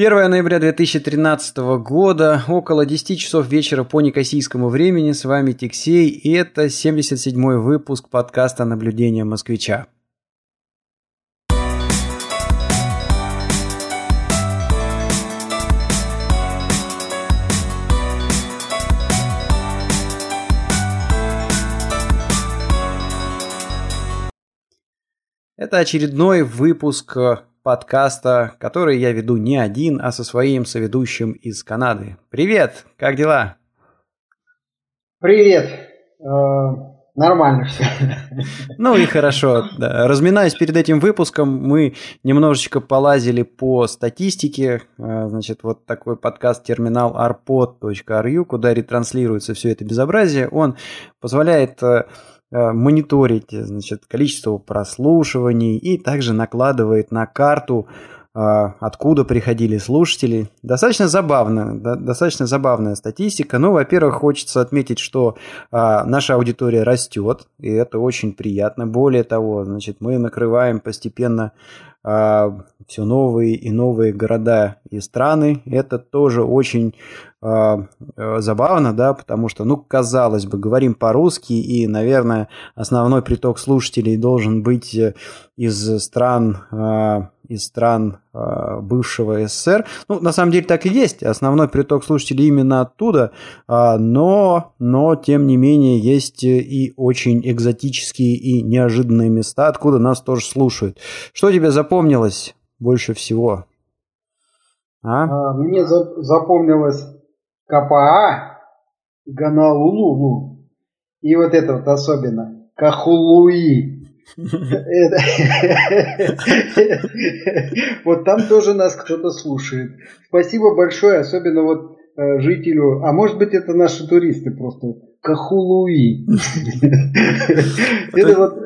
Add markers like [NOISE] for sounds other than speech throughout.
1 ноября 2013 года, около 10 часов вечера по некосийскому времени. С вами Тиксей, и это 77-й выпуск подкаста «Наблюдение москвича». Это очередной выпуск подкаста, который я веду не один, а со своим соведущим из Канады. Привет, как дела? Привет. Э, нормально все. Ну и хорошо. Да. Разминаясь перед этим выпуском, мы немножечко полазили по статистике. Э, значит, вот такой подкаст терминал arpod.ru, куда ретранслируется все это безобразие, он позволяет э, мониторить значит, количество прослушиваний и также накладывает на карту, э, откуда приходили слушатели. Достаточно забавно, достаточно забавная статистика. Ну, во-первых, хочется отметить, что э, наша аудитория растет, и это очень приятно. Более того, значит, мы накрываем постепенно все новые и новые города и страны. Это тоже очень э, забавно, да, потому что, ну, казалось бы, говорим по-русски, и, наверное, основной приток слушателей должен быть э, из стран, э, из стран э, бывшего СССР. Ну, на самом деле так и есть. Основной приток слушателей именно оттуда, э, но, но, тем не менее, есть и очень экзотические и неожиданные места, откуда нас тоже слушают. Что тебе запомнилось больше всего? А? А, мне запомнилось КПА, Ганалулулу и вот это вот особенно Кахулуи. [LAUGHS] Вот там тоже нас кто-то слушает. Спасибо большое, особенно вот э, жителю, а может быть это наши туристы просто, Кахулуи. [LAUGHS] Это вот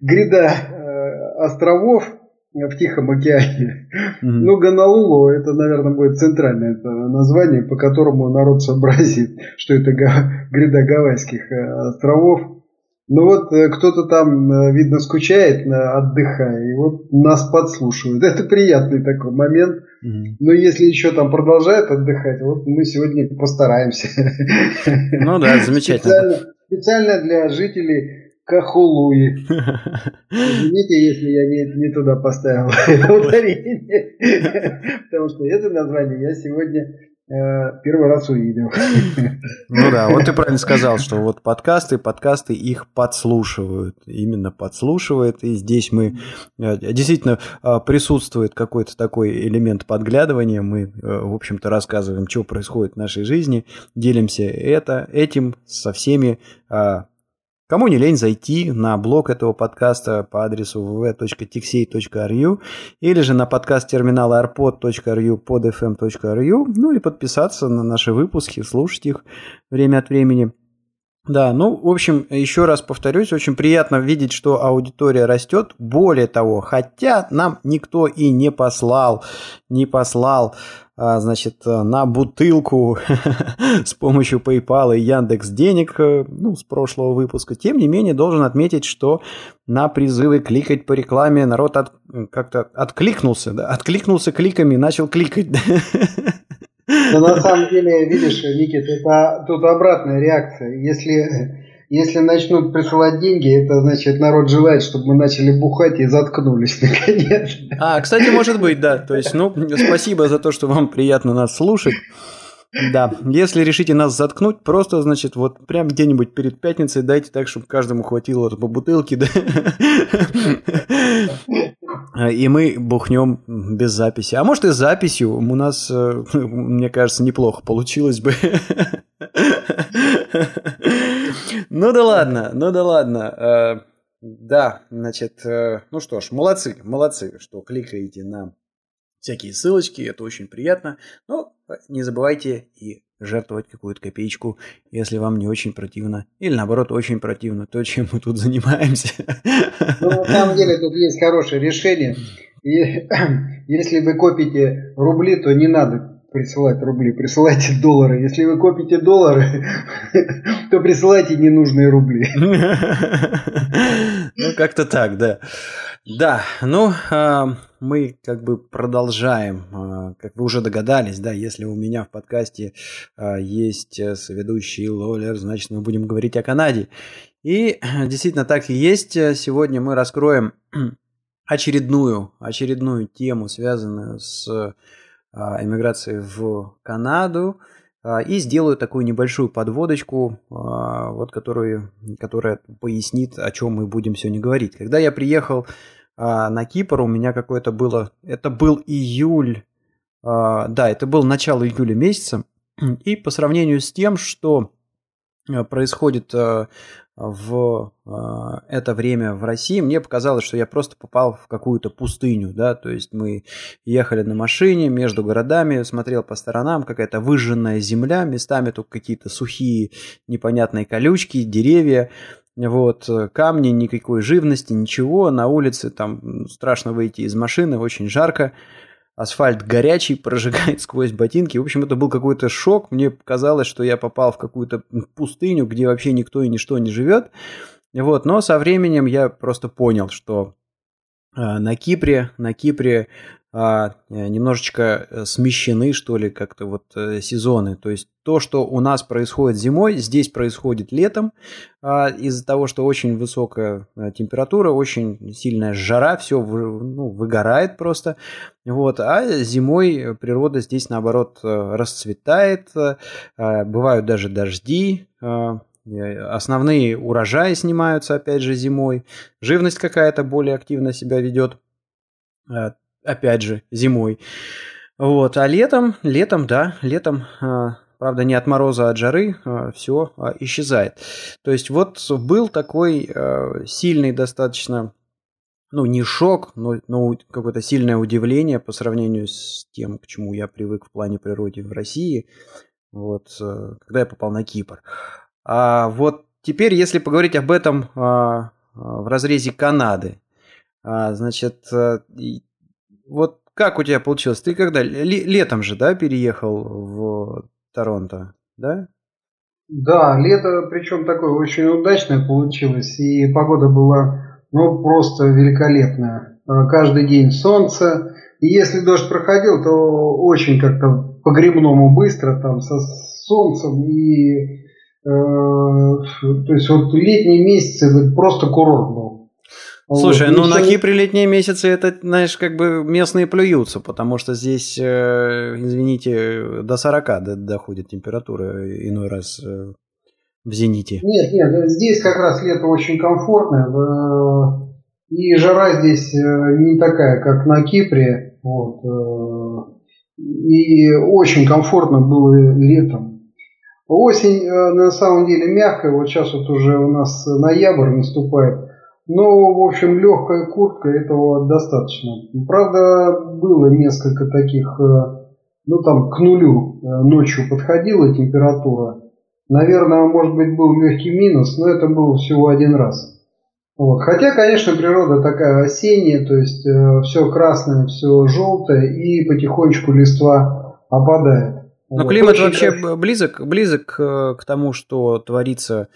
гряда э, островов, в Тихом океане. Mm-hmm. Ну, Гонолулу, это, наверное, будет центральное это название, по которому народ сообразит, что это гряда Гавайских э, островов. Ну вот э, кто-то там, э, видно, скучает, отдыхая, и вот нас подслушивают. [LAUGHS] Это приятный такой момент. Mm-hmm. Но если еще там продолжают отдыхать, вот мы сегодня постараемся. Ну да, [LAUGHS] замечательно. Специально, специально для жителей Кахулуи. Извините, если я не, не туда поставил [LAUGHS] ударение. Потому что это название я сегодня первый раз увидел. [LAUGHS] Ну да, вот ты правильно сказал, что вот подкасты, подкасты их подслушивают, именно подслушивает, и здесь мы э, действительно э, присутствует какой-то такой элемент подглядывания, мы, в общем-то, рассказываем, что происходит в нашей жизни, делимся это, этим со всеми Кому не лень зайти на блог этого подкаста по адресу www.tixey.ru или же на подкаст терминала arpod.ru podfm.ru, ну и подписаться на наши выпуски, слушать их время от времени. Да, ну, в общем, еще раз повторюсь, очень приятно видеть, что аудитория растет. Более того, хотя нам никто и не послал, не послал значит, на бутылку [LAUGHS] с помощью PayPal и Яндекс денег, э, ну, с прошлого выпуска. Тем не менее, должен отметить, что на призывы кликать по рекламе народ от, как-то откликнулся, да, откликнулся кликами, начал кликать. Но на самом деле, видишь, Никит, это тут обратная реакция. Если если начнут присылать деньги, это значит народ желает, чтобы мы начали бухать и заткнулись [LAUGHS] наконец. А, кстати, может быть, да. То есть, ну, спасибо за то, что вам приятно нас слушать. Да, если решите нас заткнуть, просто, значит, вот прям где-нибудь перед пятницей дайте так, чтобы каждому хватило по бутылке, да. И мы бухнем без записи. А может и с записью. У нас, э, [LAUGHS] мне кажется, неплохо получилось бы. [LAUGHS] Ну да ладно, ну да ладно. Э, да, значит, э, ну что ж, молодцы, молодцы, что кликаете на всякие ссылочки, это очень приятно. Но не забывайте и жертвовать какую-то копеечку, если вам не очень противно. Или наоборот, очень противно то, чем мы тут занимаемся. Ну, на самом деле тут есть хорошее решение. И [CLEARS THROAT] если вы копите рубли, то не надо присылать рубли, присылайте доллары. Если вы копите доллары, [LAUGHS] то присылайте ненужные рубли. [LAUGHS] Ну, как-то так, да. Да, ну, а, мы как бы продолжаем. А, как вы уже догадались, да, если у меня в подкасте а, есть э, соведущий Лолер, значит, мы будем говорить о Канаде. И [CLEARS THROAT] действительно так и есть. Сегодня мы раскроем [CLEARS THROAT] очередную, очередную тему, связанную с эмиграцией в Канаду. И сделаю такую небольшую подводочку, вот, которую, которая пояснит, о чем мы будем сегодня говорить. Когда я приехал на Кипр, у меня какое-то было... Это был июль... Да, это был начало июля месяца. И по сравнению с тем, что происходит в э, это время в России, мне показалось, что я просто попал в какую-то пустыню, да, то есть мы ехали на машине между городами, смотрел по сторонам, какая-то выжженная земля, местами только какие-то сухие непонятные колючки, деревья, вот, камни, никакой живности, ничего, на улице там страшно выйти из машины, очень жарко, асфальт горячий, [LAUGHS] прожигает сквозь ботинки. В общем, это был какой-то шок. Мне казалось, что я попал в какую-то пустыню, где вообще никто и ничто не живет. Вот, но со временем я просто понял, что э, на Кипре, на Кипре а, э, немножечко э, смещены, что ли, как-то вот э, сезоны. То есть то, что у нас происходит зимой, здесь происходит летом, а, из-за того, что очень высокая температура, очень сильная жара, все ну, выгорает просто. Вот. А зимой природа здесь, наоборот, расцветает, бывают даже дожди, основные урожаи снимаются, опять же, зимой, живность какая-то более активно себя ведет опять же, зимой. Вот, а летом, летом, да, летом, а, правда, не от мороза, а от жары, а, все а, исчезает. То есть вот был такой сильный достаточно, ну, не шок, но, но какое-то сильное удивление по сравнению с тем, к чему я привык в плане природы в России, вот, когда я попал на Кипр. А вот теперь, если поговорить об этом в разрезе Канады, значит, вот как у тебя получилось? Ты когда? Летом же, да, переехал в Торонто, да? Да, лето, причем такое очень удачное получилось, и погода была, ну, просто великолепная. А, каждый день солнце, и если дождь проходил, то очень как-то по-грибному быстро, там, со солнцем, и, э, то есть вот летние месяцы, просто курорт был. Слушай, вот, ну на Кипре летние месяцы это, знаешь, как бы местные плюются, потому что здесь, э, извините, до 40 доходит температура иной раз э, в зените. Нет, нет, здесь как раз лето очень комфортное, э, и жара здесь не такая, как на Кипре, вот, и очень комфортно было летом. Осень на самом деле мягкая, вот сейчас вот уже у нас ноябрь наступает, но, в общем, легкая куртка этого достаточно. Правда, было несколько таких, э, ну там к нулю э, ночью подходила температура. Наверное, может быть, был легкий минус, но это было всего один раз. Вот. Хотя, конечно, природа такая осенняя, то есть э, все красное, все желтое, и потихонечку листва опадает. Но вот. климат Очень вообще даже... близок, близок к тому, что творится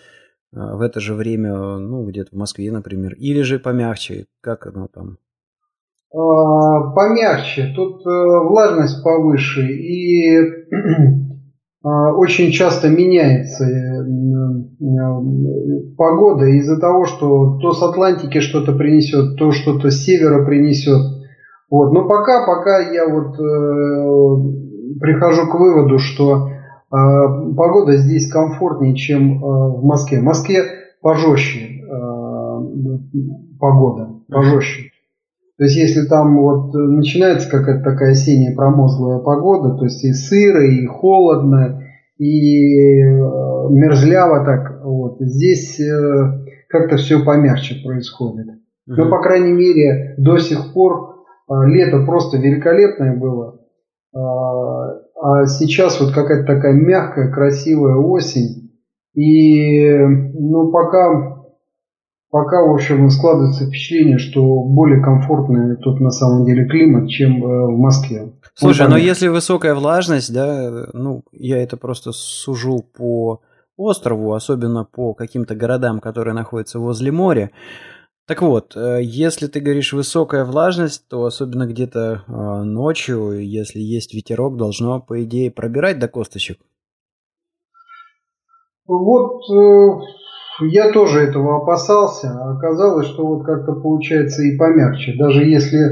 в это же время, ну, где-то в Москве, например, или же помягче, как оно там? А, помягче, тут э, влажность повыше и [CLEARS THROAT] а, очень часто меняется э, э, погода из-за того, что то с Атлантики что-то принесет, то что-то с севера принесет. Вот. Но пока, пока я вот э, прихожу к выводу, что а, погода здесь комфортнее, чем а, в Москве. В Москве пожестче а, погода, пожестче. То есть, если там вот начинается какая-то такая осенняя промозглая погода, то есть и сыро, и холодно, и мерзляво так, вот, здесь э, как-то все помягче происходит. Но, по крайней мере, до сих пор лето просто великолепное было. А сейчас вот какая-то такая мягкая, красивая осень. И ну, пока пока, в общем, складывается впечатление, что более комфортный тут на самом деле климат, чем э, в Москве. Слушай, но если высокая влажность, да, ну, я это просто сужу по острову, особенно по каким-то городам, которые находятся возле моря. Так вот, э, если ты говоришь высокая влажность, то особенно где-то э, ночью, если есть ветерок, должно, по идее, пробирать до косточек. Вот э, я тоже этого опасался. Оказалось, что вот как-то получается и помягче. Даже если э,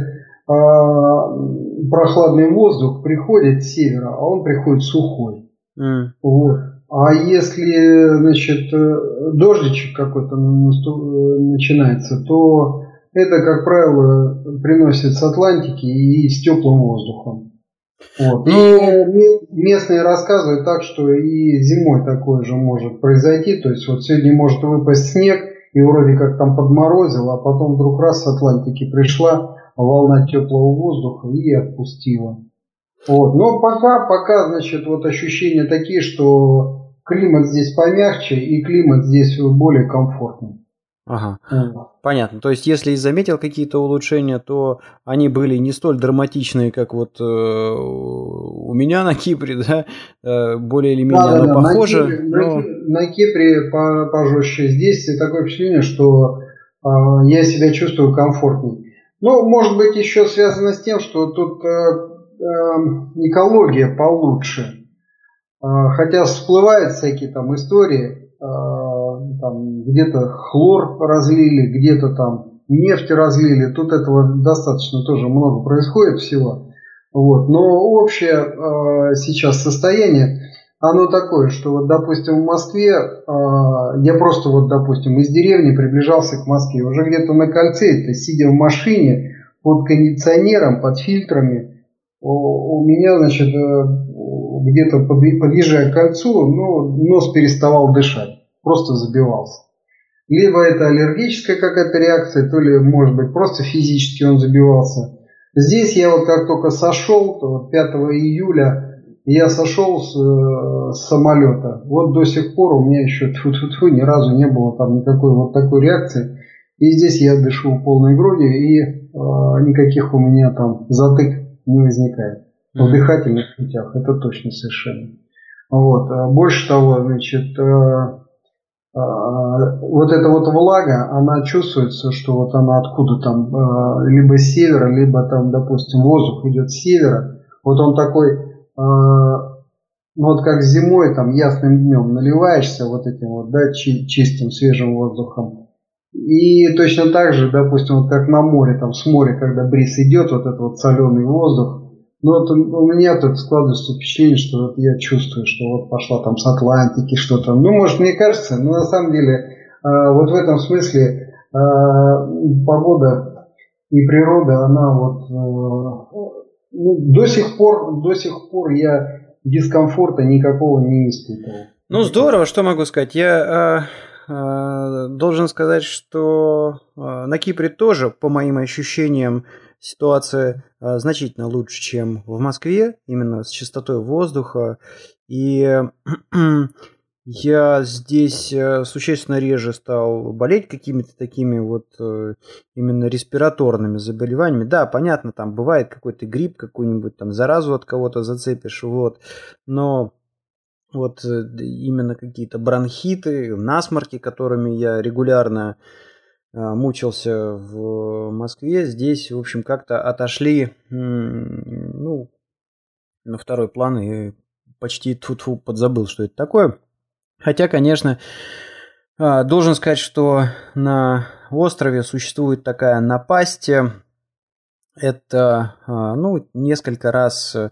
прохладный воздух приходит с севера, а он приходит сухой. Mm. Вот. А если, значит, э, дождичек какой-то начинается, то это, как правило, приносит с Атлантики и с теплым воздухом. Вот. Ну, и местные рассказывают так, что и зимой такое же может произойти. То есть вот сегодня может выпасть снег, и вроде как там подморозило, а потом вдруг раз с Атлантики пришла волна теплого воздуха и отпустила. Вот. Но пока, пока, значит, вот ощущения такие, что климат здесь помягче и климат здесь более комфортный. Ага, mm. понятно. То есть, если и заметил какие-то улучшения, то они были не столь драматичные, как вот э, у меня на Кипре, [LAUGHS] да, э, более или менее да, оно да, похоже. На Кипре, но... на, Кипре пожестче. Здесь такое впечатление, что э, я себя чувствую комфортней. Ну, может быть, еще связано с тем, что тут э, э, экология получше. Э, хотя всплывают всякие там истории. Э, там где-то хлор разлили, где-то там нефть разлили. Тут этого достаточно тоже много происходит всего. Вот. Но общее э, сейчас состояние, оно такое, что вот, допустим, в Москве, я просто вот, допустим, из деревни приближался к Москве, уже где-то на кольце, это сидя в машине под кондиционером, под фильтрами, у, у меня, значит, э, где-то подъезжая к кольцу, ну, нос переставал дышать просто забивался. Либо это аллергическая какая-то реакция, то ли, может быть, просто физически он забивался. Здесь я вот как только сошел, то вот 5 июля я сошел с, э, с самолета. Вот до сих пор у меня еще тьфу -тьфу -тьфу, ни разу не было там никакой вот такой реакции. И здесь я дышу полной грудью, и э, никаких у меня там затык не возникает. В дыхательных путях, это точно совершенно. Вот. А больше того, значит, э, а, вот эта вот влага, она чувствуется, что вот она откуда там, а, либо с севера, либо там, допустим, воздух идет с севера. Вот он такой, а, ну вот как зимой, там, ясным днем наливаешься вот этим вот, да, чистым, свежим воздухом. И точно так же, допустим, вот как на море, там с моря, когда бриз идет, вот этот вот соленый воздух, ну вот у меня тут складывается впечатление, что вот я чувствую, что вот пошла там с Атлантики что-то. Ну, может, мне кажется, но на самом деле э, вот в этом смысле э, погода и природа, она вот э, ну, до сих пор, до сих пор я дискомфорта никакого не испытывал. Ну, здорово, что могу сказать. Я должен сказать, что на Кипре тоже, по моим ощущениям, ситуация э, значительно лучше, чем в Москве, именно с чистотой воздуха. И [CLEARS THROAT] я здесь э, существенно реже стал болеть какими-то такими вот э, именно респираторными заболеваниями. Да, понятно, там бывает какой-то грипп, какую-нибудь там заразу от кого-то зацепишь, вот. Но вот именно какие-то бронхиты, насморки, которыми я регулярно мучился в Москве, здесь, в общем, как-то отошли ну, на второй план и почти тут подзабыл, что это такое. Хотя, конечно, а, должен сказать, что на острове существует такая напасть это а, ну, несколько раз э,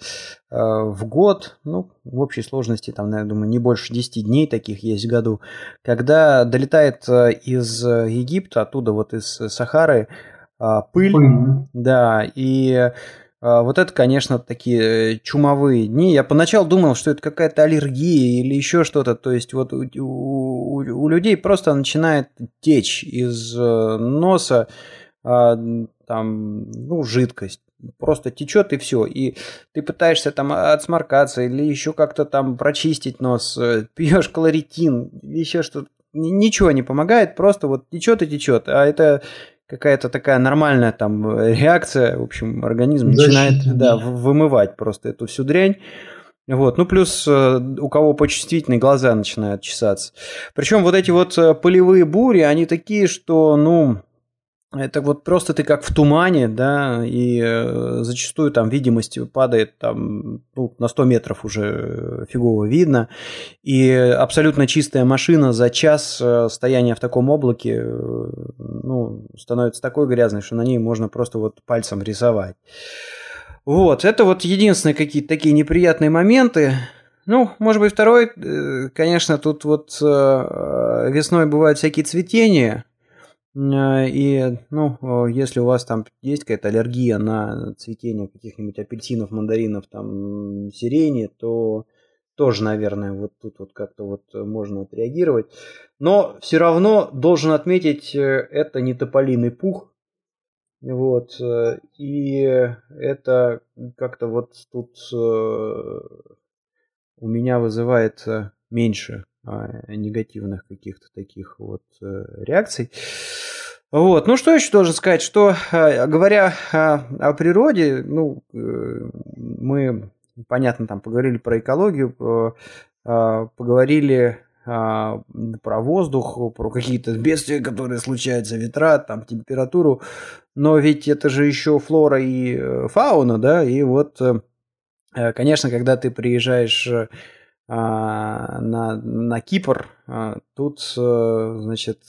в год, ну, в общей сложности, там, я думаю, не больше 10 дней таких есть в году, когда долетает э, из Египта, оттуда вот из Сахары, а, пыль, mm да, и а, вот это, конечно, такие чумовые дни. Я поначалу думал, что это какая-то аллергия или еще что-то. То есть вот у, у, у людей просто начинает течь из э, носа там, ну, жидкость. Просто течет и все. И ты пытаешься там отсморкаться или еще как-то там прочистить нос, э, [LAUGHS] пьешь кларитин или еще что-то. ничего не помогает, просто вот течет и течет. А это какая-то такая нормальная там реакция, в общем, организм начинает да, вымывать просто эту всю дрянь. Вот. Ну, плюс э, у кого почувствительные глаза начинают чесаться. Причем вот эти вот э, полевые бури, они такие, что, ну, это вот просто ты как в тумане, да, и э, зачастую там видимость падает там ну, на 100 метров уже фигово видно, и абсолютно чистая машина за час стояния в таком облаке, ну, становится такой грязной, что на ней можно просто вот пальцем рисовать. Вот, это вот единственные какие-то такие неприятные моменты. Ну, может быть, второй, э, конечно, тут вот э, весной бывают всякие цветения, э, и, ну, если у вас там есть какая-то аллергия на цветение каких-нибудь апельсинов, мандаринов, там, сирени, то тоже, наверное, вот тут вот как-то вот можно отреагировать. Но все равно должен отметить, это не тополиный пух, вот. Э, и это как-то вот тут э, у меня вызывает э, меньше негативных каких-то таких вот реакций. Вот. Ну, что еще должен сказать, что, говоря о природе, ну, мы, понятно, там поговорили про экологию, поговорили а, про воздух, про какие-то бедствия, которые случаются, ветра, там, температуру. Но ведь это же еще флора и э, фауна, да, и вот, э, э, конечно, когда ты приезжаешь а, на, на Кипр, а, тут, значит,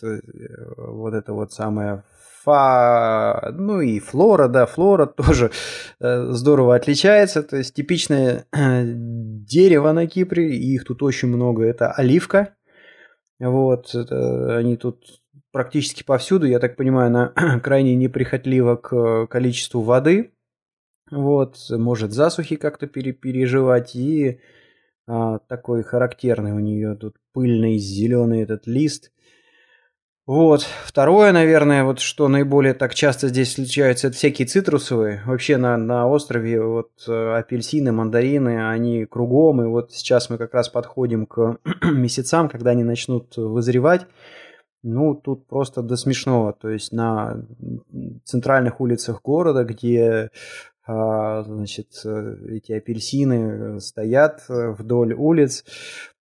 вот это вот самое фа, ну и флора, да, флора [LAUGHS] тоже здорово отличается. То есть типичное дерево на Кипре, и их тут очень много, это оливка. Вот, они тут практически повсюду, я так понимаю, она [CLEARS THROAT] крайне неприхотлива к количеству воды. Вот, может засухи как-то пере переживать, и а, такой характерный у нее тут пыльный зеленый этот лист – вот. Второе, наверное, вот что наиболее так часто здесь встречаются, это всякие цитрусовые. Вообще на, на острове вот э, апельсины, мандарины, они кругом. И вот сейчас мы как раз подходим к [CLEARS THROAT] месяцам, когда они начнут вызревать. Ну, тут просто до смешного. То есть на центральных улицах города, где значит, э, эти апельсины стоят вдоль улиц,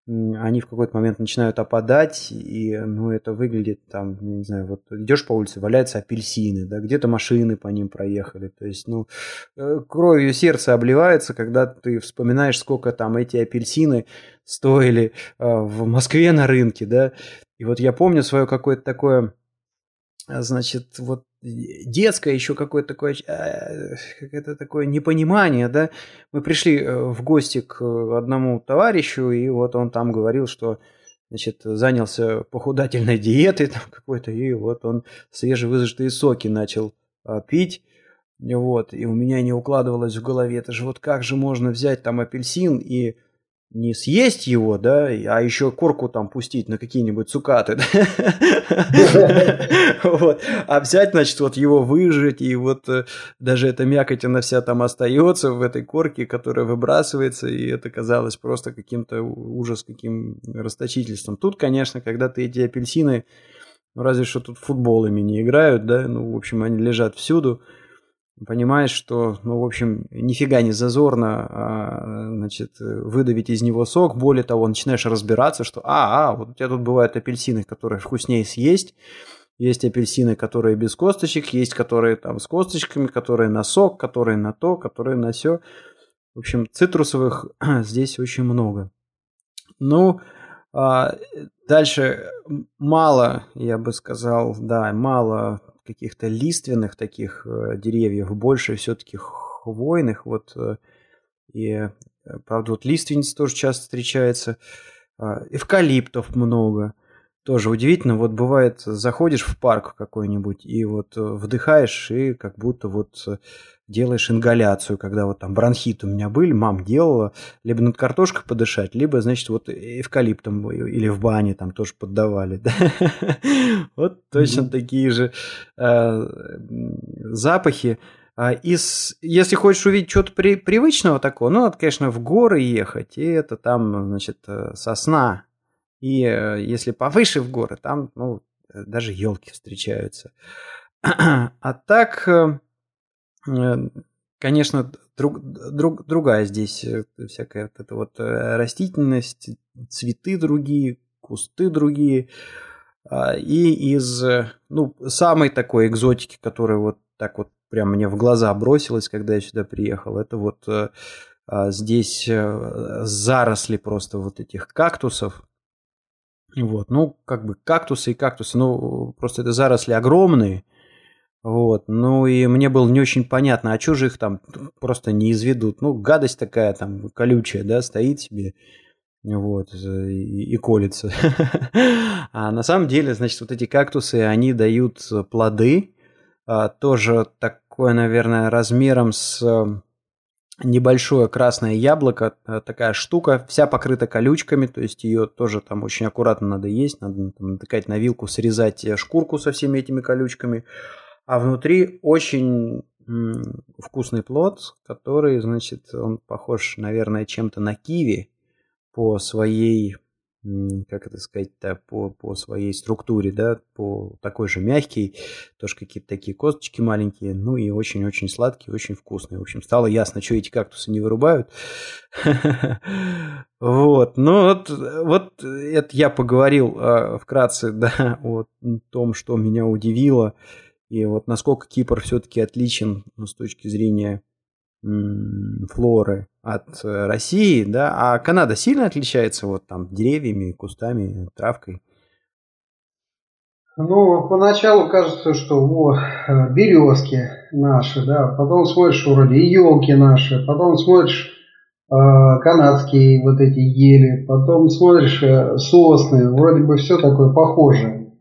они в какой-то момент начинают опадать, и, ну, это выглядит там, не знаю, вот идешь по улице, валяются апельсины, да, где-то машины по ним проехали, то есть, ну, э, кровью сердце обливается, когда ты вспоминаешь, сколько там эти апельсины стоили э, в Москве на рынке, да, и вот я помню свое какое-то такое а, значит, вот детское еще какое-то такое, э, какое-то такое непонимание, да. Мы пришли э, в гости к одному товарищу, и вот он там говорил, что значит, занялся похудательной диетой там какой-то, и вот он свежевыжатые соки начал а, пить. Вот, и у меня не укладывалось в голове, это же вот как же можно взять там апельсин и не съесть его, да, а еще корку там пустить на какие-нибудь цукаты, [LAUGHS] а взять, значит, вот его выжать, и вот э, даже эта мякоть, она вся там остается в этой корке, которая выбрасывается, и это казалось просто каким-то ужас, каким расточительством. Тут, конечно, когда ты эти апельсины, ну, разве что тут футболами не играют, да, ну, в общем, они лежат всюду, понимаешь, что, ну, в общем, нифига не зазорно, а, значит, выдавить из него сок. Более того, начинаешь разбираться, что, а, а, вот у тебя тут бывают апельсины, которые вкуснее съесть, есть апельсины, которые без косточек, есть которые там с косточками, которые на сок, которые на то, которые на все. В общем, цитрусовых [CLEARS THROAT] здесь очень много. Ну, а, дальше мало, я бы сказал, да, мало каких-то лиственных таких э, деревьев, больше все-таки хвойных. Вот, э, и, э, правда, вот лиственница тоже часто встречается. Э, эвкалиптов много. Тоже удивительно, вот бывает, заходишь в парк какой-нибудь и вот э, вдыхаешь, и как будто вот э, делаешь ингаляцию, когда вот там бронхит у меня были, мам делала, либо над картошкой подышать, либо, значит, вот эвкалиптом или в бане там тоже поддавали. [LAUGHS] Да? Вот точно такие же э, запахи. А из, если хочешь увидеть что-то при, привычного такого, ну, надо, конечно, в горы ехать, и это там, значит, сосна И э, если повыше в горы, там ну, даже елки встречаются. [CLEARS THROAT] А так, э, э, конечно, друг, друг, другая здесь всякая вот эта вот растительность, цветы другие, кусты другие. А, и из ну, самой такой экзотики, которая вот так вот прям мне в глаза бросилась, когда я сюда приехал, это вот а, здесь заросли просто вот этих кактусов, вот, ну, как бы кактусы и кактусы, ну, просто это заросли огромные. Вот, ну и мне было не очень понятно, а что же их там просто не изведут? Ну, гадость такая там колючая, да, стоит себе, вот, и, и колется. [LAUGHS] А на самом деле, значит, вот эти кактусы, они дают плоды, а, тоже такое, наверное, размером с небольшое красное яблоко, э, такая штука, вся покрыта колючками, то есть ее тоже там очень аккуратно надо есть, надо там, натыкать на вилку, срезать э, шкурку со всеми этими колючками. А внутри очень вкусный плод, который, значит, он похож, наверное, чем-то на киви по своей как это сказать-то, по, по своей структуре, да, по такой же мягкий, тоже какие-то такие косточки маленькие, ну и очень-очень сладкие, очень вкусные. В общем, стало ясно, что эти кактусы не вырубают. [LAUGHS] Вот, ну вот, вот это я поговорил а, вкратце, [LAUGHS] да, о том, что меня удивило, и вот насколько Кипр все-таки отличен ну, с точки зрения флоры от э, России, да, а Канада сильно отличается вот там деревьями, кустами, травкой? Ну, поначалу кажется, что вот э, березки наши, да, потом смотришь вроде и елки наши, потом смотришь э, канадские вот эти ели, потом смотришь сосны, вроде бы все такое похожее.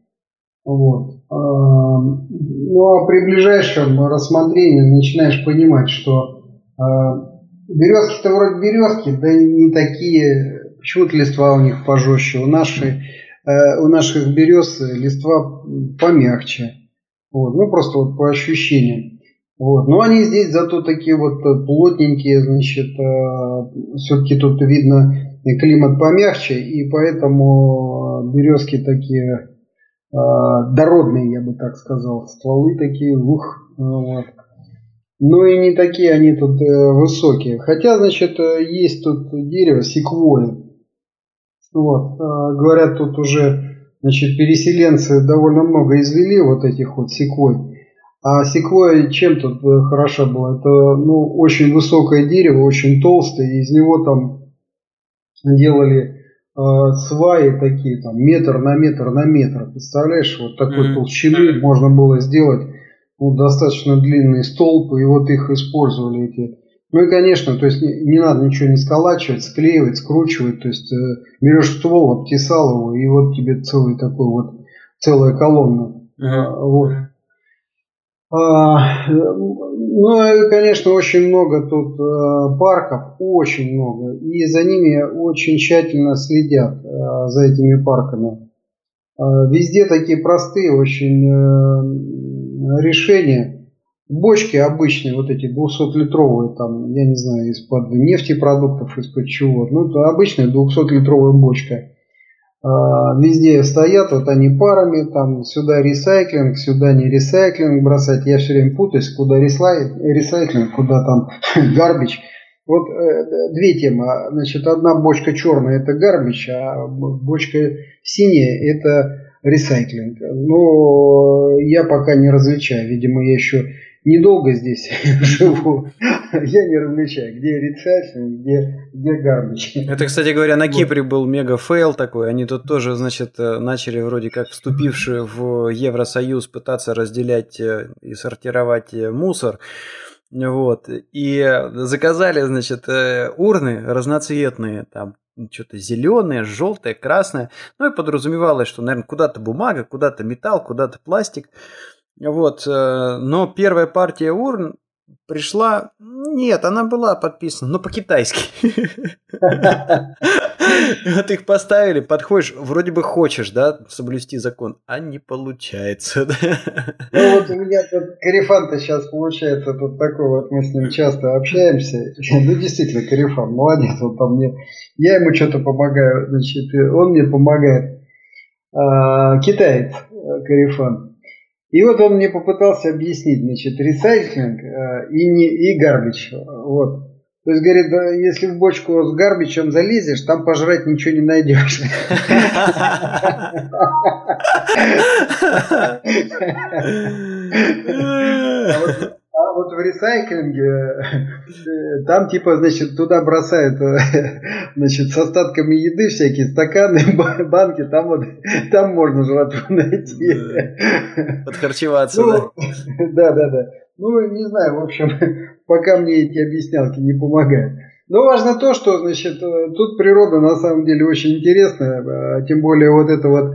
Вот. Ну а при ближайшем рассмотрении начинаешь понимать, что Березки-то вроде березки, да не такие, почему-то листва у них пожестче. У, нашей, э, у наших берез листва помягче. Вот, ну, просто вот по ощущениям. Вот. Но они здесь зато такие вот плотненькие, значит, э, все-таки тут видно климат помягче, и поэтому березки такие э, дородные, я бы так сказал, стволы такие, ух, вот. Но и не такие они тут э, высокие. Хотя, значит, э, есть тут дерево секвоя. Вот. Э, говорят, тут уже значит, переселенцы довольно много извели вот этих вот секвой. А секвоя чем тут хороша была? Это ну, очень высокое дерево, очень толстое. И из него там делали э, сваи такие, там, метр на метр на метр. Представляешь, вот такой mm-hmm. толщины можно было сделать ну, достаточно длинные столбы, и вот их использовали эти. Ну и, конечно, то есть не, не надо ничего не сколачивать, склеивать, скручивать, то есть э, берешь ствол, обтесал его, и вот тебе целый такой вот, целая колонна. Uh-huh. Вот. А, ну и, конечно, очень много тут э, парков, очень много, и за ними очень тщательно следят, э, за этими парками. Э, везде такие простые очень э, решение. Бочки обычные, вот эти 200-литровые, там, я не знаю, из-под нефтепродуктов, из-под чего. Ну, это обычная 200-литровая бочка. А, везде стоят, вот они парами, там сюда ресайклинг, сюда не ресайклинг бросать. Я все время путаюсь, куда ресайклинг, куда там [LAUGHS] гарбич. Вот э, две темы. Значит, одна бочка черная это garbage, а бочка синяя это recycling. Но я пока не различаю. Видимо, я еще недолго здесь [LAUGHS] живу. Я не различаю, где recycling, где, где garbage. Это, кстати говоря, на Кипре был мега fail такой. Они тут тоже, значит, э, начали вроде как вступившие в Евросоюз пытаться разделять э, и сортировать э, мусор. Вот. И заказали, значит, урны разноцветные, там что-то зеленое, желтое, красное. Ну и подразумевалось, что, наверное, куда-то бумага, куда-то металл, куда-то пластик. Вот. Э, но первая партия урн пришла. Нет, она была подписана, но по-китайски. Вот их поставили, подходишь, вроде бы хочешь, да, соблюсти закон, а не получается. Ну вот у меня тут Карифан-то сейчас получается тут такой вот, мы с ним часто общаемся. Ну действительно, Карифан, молодец, он там мне, я ему что-то помогаю, значит, он мне помогает. А, китаец э, Карифан. И вот он мне попытался объяснить, значит, ресайклинг э, и, не, и гарбич. Вот. То есть, говорит, да, если в бочку с гарбичем залезешь, там пожрать ничего не найдешь. [LAUGHS] [LAUGHS] А а вот в ресайклинге э, там типа, значит, туда бросают, э, [LAUGHS] значит, с остатками еды всякие стаканы, [LAUGHS] банки, там вот, там можно жратву найти. Подхарчеваться, ну, да? [LAUGHS] Да, да, да. Ну, не знаю, в общем, пока мне эти объяснялки не помогают. Но важно то, что, значит, э, тут природа на самом деле очень интересная, тем более вот это вот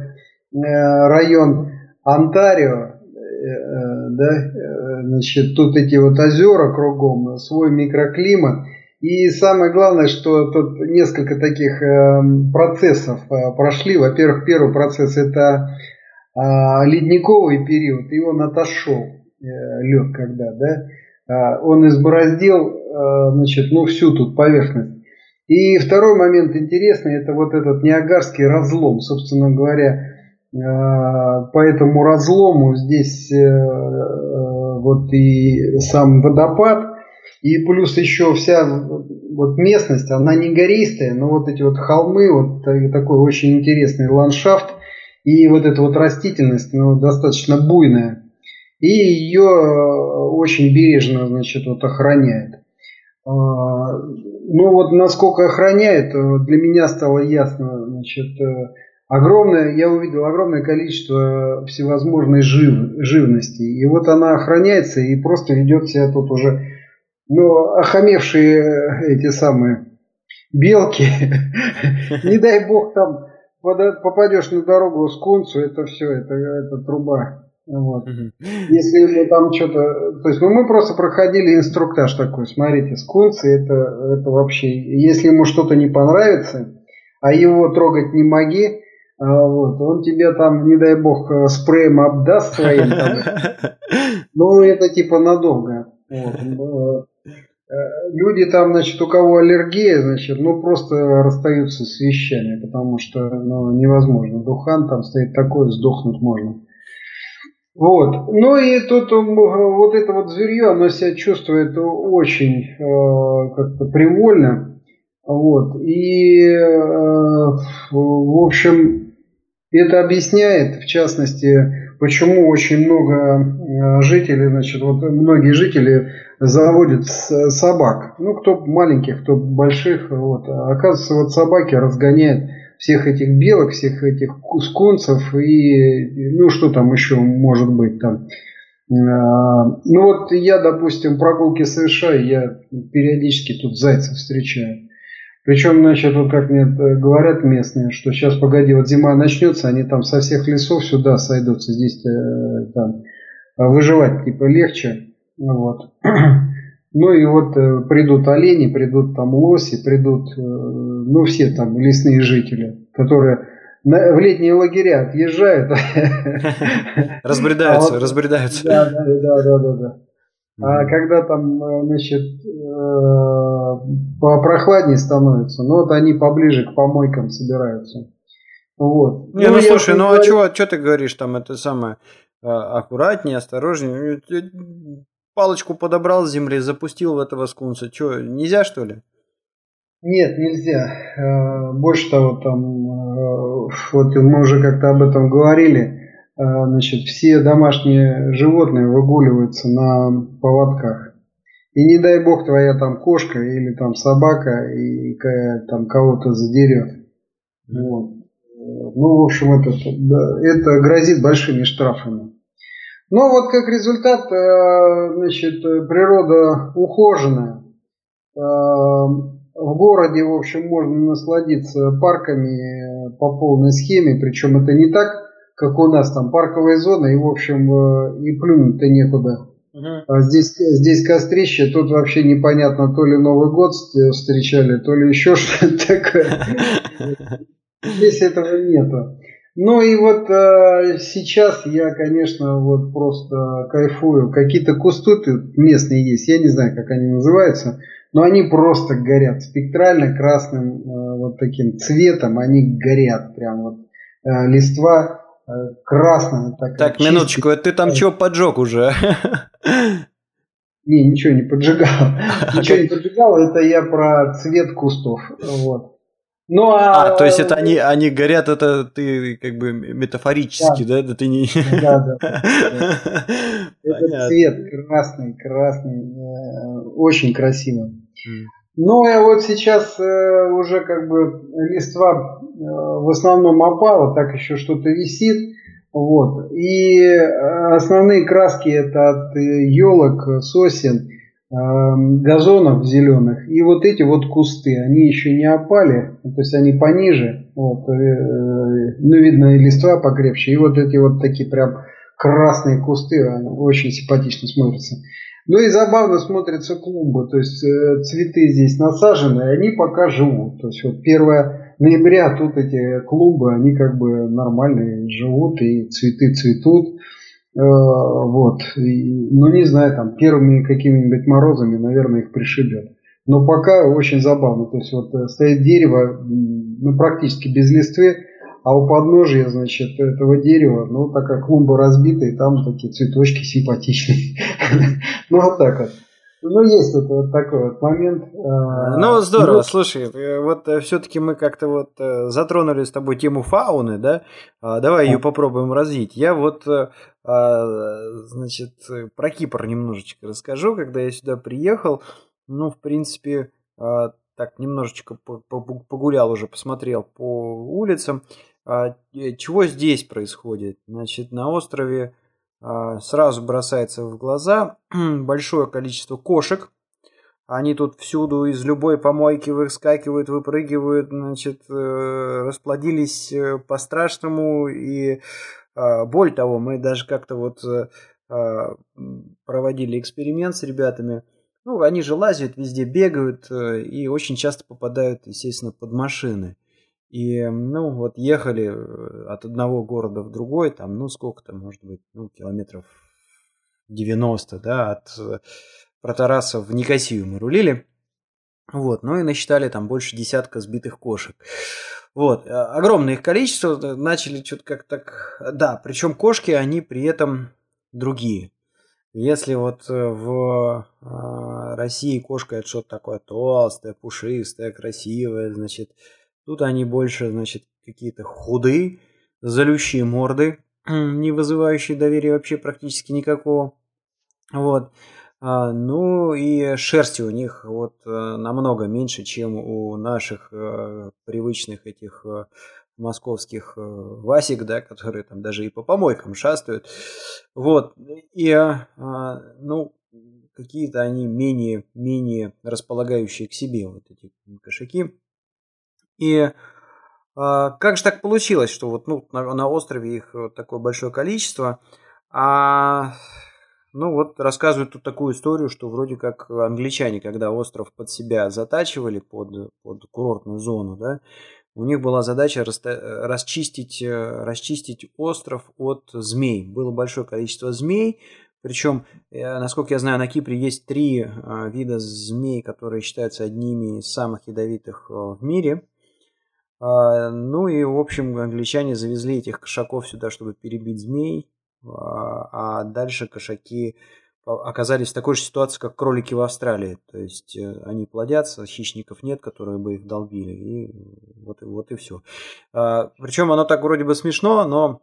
район Онтарио, да, значит, тут эти вот озера кругом, свой микроклимат. И самое главное, что тут несколько таких э, процессов э, прошли. Во-первых, первый процесс это э, ледниковый период, и он отошел, э, лед когда, да, э, он избороздил, э, значит, ну всю тут поверхность. И второй момент интересный, это вот этот Ниагарский разлом, собственно говоря, э, по этому разлому здесь э, вот и сам водопад, и плюс еще вся вот местность, она не гористая, но вот эти вот холмы, вот такой очень интересный ландшафт, и вот эта вот растительность, ну, достаточно буйная. И ее э, очень бережно, значит, вот охраняет. А, ну вот насколько охраняет, э, для меня стало ясно, значит, э, огромное, я увидел огромное количество всевозможной жив, живности. И вот она охраняется и просто ведет себя тут уже, ну, охамевшие эти самые белки. [LAUGHS] Не дай бог там попадешь на дорогу с кунцу, это все, это, это труба. Вот. Если ему там что-то... То есть, ну, мы просто проходили инструктаж такой. Смотрите, скунсы это, это вообще... Если ему что-то не понравится, а его трогать не моги, вот, он тебя там, не дай бог, э, спреем обдаст своим. Там. [LAUGHS] Ну, это типа надолго. Вот. Э, э, люди там, значит, у кого аллергия, значит, ну просто расстаются с вещами, потому что ну, невозможно. Духан там стоит такой, сдохнуть можно. Вот. Ну и тут вот это вот зверье, оно себя чувствует очень э, как-то привольно. Вот. И, э, в общем, это объясняет, в частности, почему очень много э, жителей, значит, вот многие жители заводят собак. Ну, кто маленьких, кто больших. Вот. А оказывается, вот собаки разгоняют всех этих белок, всех этих скунцев и, ну, что там еще может быть там. Э, ну, вот я, допустим, прогулки совершаю, я периодически тут зайцев встречаю. Причем, значит, вот как мне э, говорят местные, что сейчас, погоди, вот зима начнется, они там со всех лесов сюда сойдутся, здесь э, там выживать типа легче. Вот. [CLEARS THROAT] Ну и вот э, придут олени, придут там лоси, придут, ну все там лесные жители, которые в летние лагеря отъезжают. [LAUGHS] [LAUGHS] Разбредаются, а разбредаются. Да, да, да, да, да. А когда там, значит, прохладнее становится, но вот они поближе к помойкам собираются. Вот. Не, ну, ну слушай, ну а говорю... а что ты говоришь там, это самое, а, аккуратнее, осторожнее, палочку подобрал с земли, запустил в этого скунса, что, нельзя что ли? Нет, нельзя. Э, больше того, там, э, вот мы уже как-то об этом говорили, э, значит, все домашние животные выгуливаются на поводках. И не дай бог твоя там кошка или там собака и там кого-то задерет. Вот. Ну, в общем, это, это грозит большими штрафами. Но вот как результат, э, значит, природа ухоженная. Э, в городе, в общем, можно насладиться парками по полной схеме, причем это не так, как у нас там парковая зона, и, в общем, э, и плюнуть-то некуда. А здесь, здесь кострище, тут вообще непонятно, то ли Новый год встречали, то ли еще [LAUGHS] что-то такое. Здесь этого нету. Ну и вот э, сейчас я, конечно, вот просто кайфую. Какие-то кусты тут местные есть, я не знаю, как они называются, но они просто горят спектрально красным э, вот таким цветом, они горят прям вот э, листва э, красная. Такая, так, чистая. минуточку, ты там что поджег уже? Не, ничего не поджигал. [LAUGHS] Ничего не поджигал, это я про цвет кустов. Вот. Ну, а... а, то есть это они, они горят, это ты как бы метафорически, да? Да, да ты не... Да, да. [LAUGHS] Это цвет красный, красный, э, очень красиво. Ну, и вот сейчас э, уже как бы листва э, в основном опала, так еще что-то висит. Вот. И основные краски это от елок, сосен Эм, газонов зеленых. И вот эти вот кусты, они еще не опали, то есть они пониже, вот, э, ну видно и листва покрепче, и вот эти вот такие прям красные кусты, очень симпатично смотрятся. Ну и забавно смотрятся клумбы, то есть э, цветы здесь насажены, и они пока живут. То есть вот 1 ноября тут эти клумбы, они как бы нормальные живут, и цветы цветут. Э, вот. И, ну, не знаю, там первыми какими-нибудь морозами, наверное, их пришибет. Но пока очень забавно. То есть вот э, стоит дерево, ну, практически без листвы, а у подножия, значит, этого дерева, ну, такая клумба разбита, и там такие цветочки симпатичные. [LAUGHS] Ну, вот так вот. Ну, есть вот, вот такой вот момент. А, ну, здорово. Ну, Слушай, э, вот э, все-таки мы как-то вот э, затронули с тобой тему фауны, да? А, давай ее попробуем развить. Я вот, а, значит, про Кипр немножечко расскажу. Когда я сюда приехал, ну, в принципе, так немножечко погулял уже, посмотрел по улицам. Чего здесь происходит? Значит, на острове а, сразу бросается в глаза [CLEARS THROAT] большое количество кошек. Они тут всюду из любой помойки выскакивают, выпрыгивают, значит, э, расплодились э, по-страшному. И а, более того, мы даже как-то вот э, а, проводили эксперимент с ребятами. Ну, они же лазят, везде бегают и очень часто попадают, естественно, под машины. И, ну, вот ехали э, от одного города в другой, там, ну, сколько там, может быть, ну, километров 90, да, от э, Протараса в Никосию мы рулили. Вот, ну и насчитали там больше десятка сбитых кошек. Вот, а, огромное их количество, э, начали что-то как так... Да, причем кошки, они при этом другие. Если вот в России кошка это что-то такое толстое, пушистое, красивое, значит, Тут они больше, значит, какие-то худые, залющие морды, [CLEARS THROAT] не вызывающие доверия вообще практически никакого. Вот. А, ну и шерсти у них вот э, намного меньше, чем у наших э, привычных этих э, московских васик, да, которые там даже и по помойкам шастают. Вот. И, а, ну, какие-то они менее, менее располагающие к себе вот эти кошаки. И э, как же так получилось, что вот ну, на, на острове их вот такое большое количество, а ну вот рассказывают тут такую историю, что вроде как англичане, когда остров под себя затачивали под, под курортную зону, да, у них была задача расчистить, э, расчистить остров от змей. Было большое количество змей, причем, э, насколько я знаю, на Кипре есть три вида змей, которые считаются одними из самых ядовитых в мире. А, ну и, в общем, англичане завезли этих кошаков сюда, чтобы перебить змей, а, а дальше кошаки оказались в такой же ситуации, как кролики в Австралии. То есть э, они плодятся, хищников нет, которые бы их долбили. И вот, вот и все. А, Причем оно так вроде бы смешно, но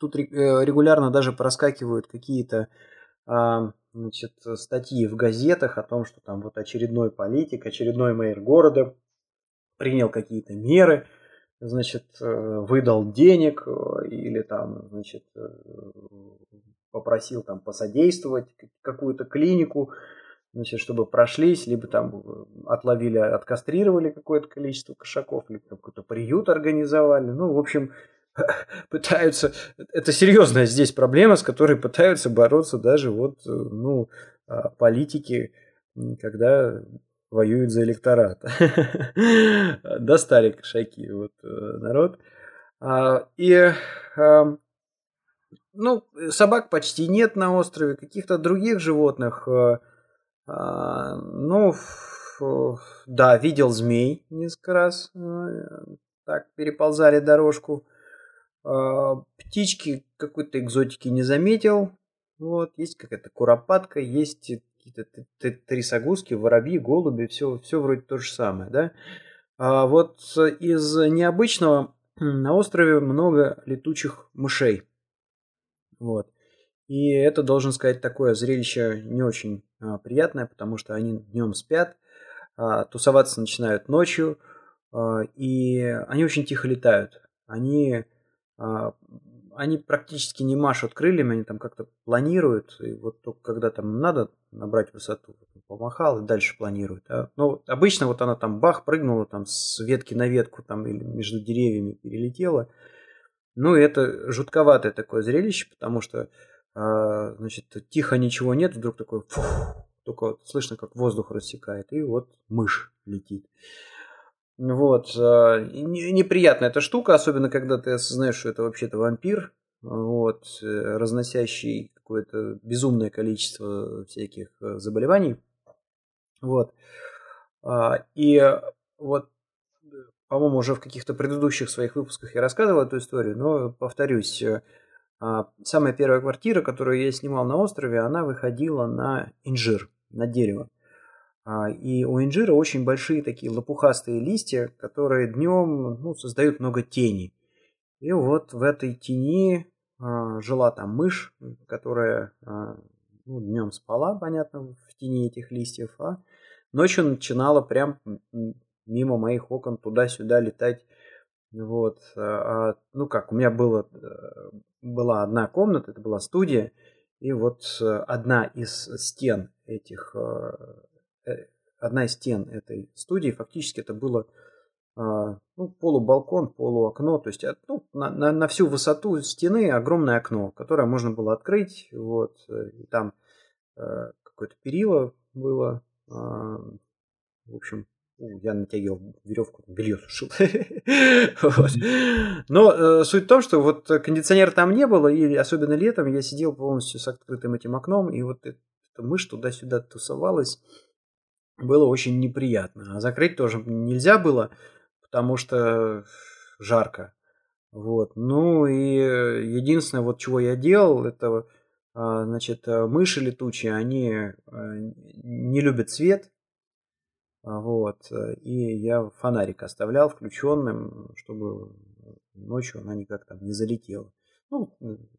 тут э, регулярно даже проскакивают какие-то значит, статьи в газетах о том, что там вот очередной политик, очередной мэр города принял какие-то меры, значит, э, выдал денег э, или там, значит, э, попросил там посодействовать какую-то клинику, значит, чтобы прошлись, либо там отловили, откастрировали какое-то количество кошаков, либо какой-то приют организовали. Ну, в общем, [LAUGHS] пытаются... Это серьезная здесь проблема, с которой пытаются бороться даже вот, ну, а, политики, когда воюют за электорат. [LAUGHS] Достали кошаки вот э, народ. А, и ну, собак почти нет на острове, каких-то других животных. Э, а, ну, да, видел змей несколько раз. Э, так, переползали дорожку. А, птички какой-то экзотики не заметил. Вот, есть какая-то куропатка, есть какие-то трясогузки, воробьи, голуби, все, все вроде то же самое, да. А вот из необычного [CLEARS THROAT] на острове много летучих мышей. Вот. И это, должен сказать, такое зрелище не очень а, приятное, потому что они днем спят, а, тусоваться начинают ночью, а, и они очень тихо летают. Они, а, они практически не машут крыльями, они там как-то планируют, и вот только когда там надо набрать высоту, помахал и дальше планирует. А, ну, обычно вот она там бах, прыгнула там с ветки на ветку там или между деревьями перелетела, ну, это жутковатое такое зрелище, потому что, э, значит, тихо ничего нет, вдруг такой, фух, только вот слышно, как воздух рассекает, и вот мышь летит. Вот. Э, неприятная эта штука, особенно когда ты осознаешь, что это вообще-то вампир, вот, э, разносящий какое-то безумное количество всяких э, заболеваний. Вот. И вот по-моему, уже в каких-то предыдущих своих выпусках я рассказывал эту историю, но повторюсь. Э, а, самая первая квартира, которую я снимал на острове, она выходила на инжир, на дерево. А, и у инжира очень большие такие лопухастые листья, которые днем ну, создают много тени. И вот в этой тени а, жила там мышь, которая ну, днем спала, понятно, в тени этих листьев, а ночью начинала прям мимо моих окон туда-сюда летать. Вот. А, а, ну как, у меня было, э, была одна комната, это была студия, и вот э, одна из стен этих, э, одна из стен этой студии, фактически это было а, ну, полубалкон, полуокно, то есть ну, на, на, на всю высоту стены огромное окно, которое можно было открыть, вот, и там какое-то перило было, в общем, я натягивал веревку, белье сушил. [LAUGHS] Но э, суть в том, что вот кондиционера там не было, и особенно летом я сидел полностью с открытым этим окном, и вот эта мышь туда-сюда тусовалась. Было очень неприятно. А закрыть тоже нельзя было, потому что жарко. Вот. Ну и единственное, вот чего я делал, это а, значит, мыши летучие, они э, не любят свет, вот. Э, и я фонарик оставлял включенным, чтобы ночью она никак там не залетела ну,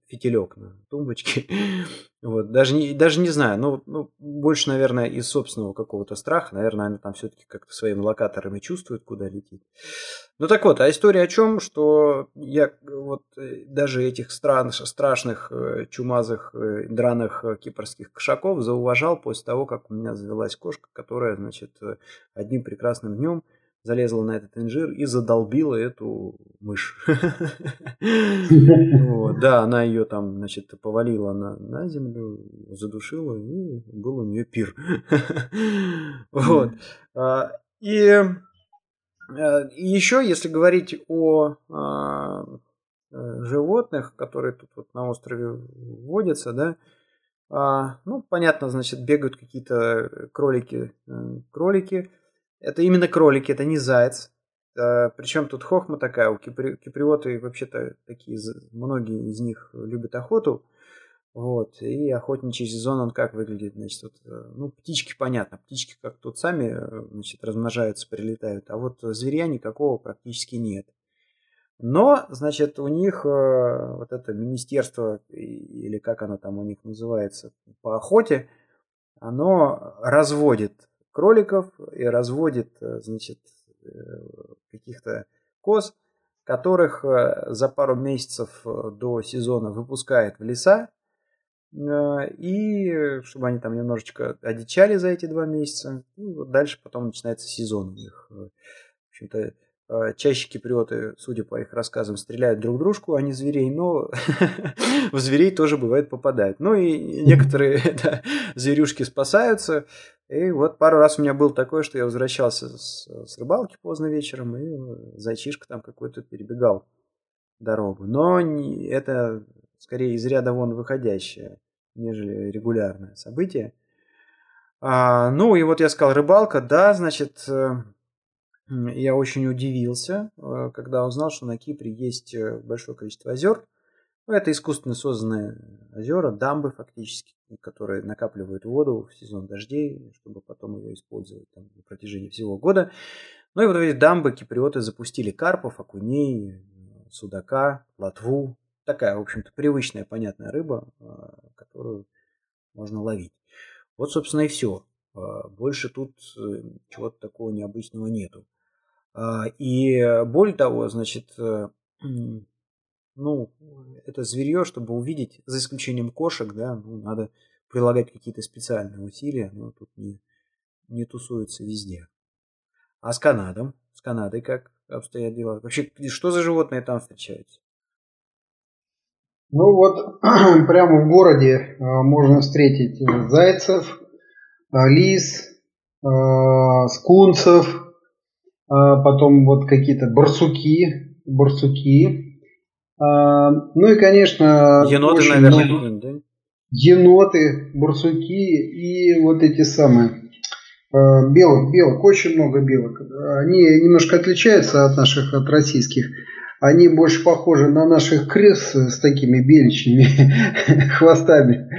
фитилек на тумбочке. [LAUGHS] вот, даже не, даже не знаю, ну, ну, больше, наверное, из собственного какого-то страха, наверное, она там все-таки как-то своими локаторами чувствует, куда летит. Ну так вот, а история о чем, что я вот э, даже этих стран, страшных, э, чумазых, э, драных кипрских кошаков зауважал после того, как у меня завелась кошка, которая, значит, одним прекрасным днем залезла на этот инжир и задолбила эту мышь. [LAUGHS] Да, она ее там, значит, повалила на землю, задушила, и был у нее пир. [LAUGHS] Вот. А, и э, еще, если говорить о а, э, животных, которые тут вот на острове водятся, да, а, ну, понятно, значит, бегают какие-то кролики, э, кролики, это именно кролики, это не заяц. А, Причем тут хохма такая, у кипри... киприоты вообще-то такие, многие из них любят охоту. Вот, и охотничий сезон, он как выглядит, значит, вот, э, ну, птички, понятно, птички как тут сами, э, значит, размножаются, прилетают, а вот зверя никакого практически нет. Но, значит, у них э, вот это министерство, или как оно там у них называется, по охоте, оно разводит кроликов и разводит, э, значит, э, каких-то коз, которых э, за пару месяцев до сезона выпускает в леса, и чтобы они там немножечко одичали за эти два месяца, и вот дальше потом начинается сезон у них. В общем-то, чаще киприоты, судя по их рассказам, стреляют друг дружку, а не зверей, но [LAUGHS] в зверей тоже бывает попадать. Ну и некоторые [LAUGHS] зверюшки спасаются. И вот пару раз у меня был такое, что я возвращался с, с рыбалки поздно вечером, и зайчишка там какой-то перебегал дорогу. Но не, это скорее из ряда вон выходящее, нежели регулярное событие. А, ну и вот я сказал рыбалка, да, значит, э, я очень удивился, э, когда узнал, что на Кипре есть э, большое количество озер. Это искусственно созданные озера, дамбы фактически, которые накапливают воду в сезон дождей, чтобы потом ее использовать там, на протяжении всего года. Ну и вот эти дамбы киприоты запустили карпов, окуней, судака, латву. Такая, в общем-то, привычная, понятная рыба, э, которую можно ловить. Вот, собственно, и все. Больше тут чего-то такого необычного нету. А, и более того, значит, э, ну, это зверье, чтобы увидеть, за исключением кошек, да, ну, надо прилагать какие-то специальные усилия, но тут не, не тусуется везде. А с Канадом? С Канадой как обстоят дела? Вообще, что за животные там встречаются? Ну вот, [CLEARS THROAT] прямо в городе э, можно встретить зайцев, э, лис, скунцев, а, потом вот какие-то барсуки, барсуки. А, ну и, конечно... Еноты, наверное, много... да? Еноты, барсуки и вот эти самые а, белок, белок, очень много белок. Они немножко отличаются от наших, от российских. Они больше похожи на наших крыс с такими беличными [LAUGHS] хвостами.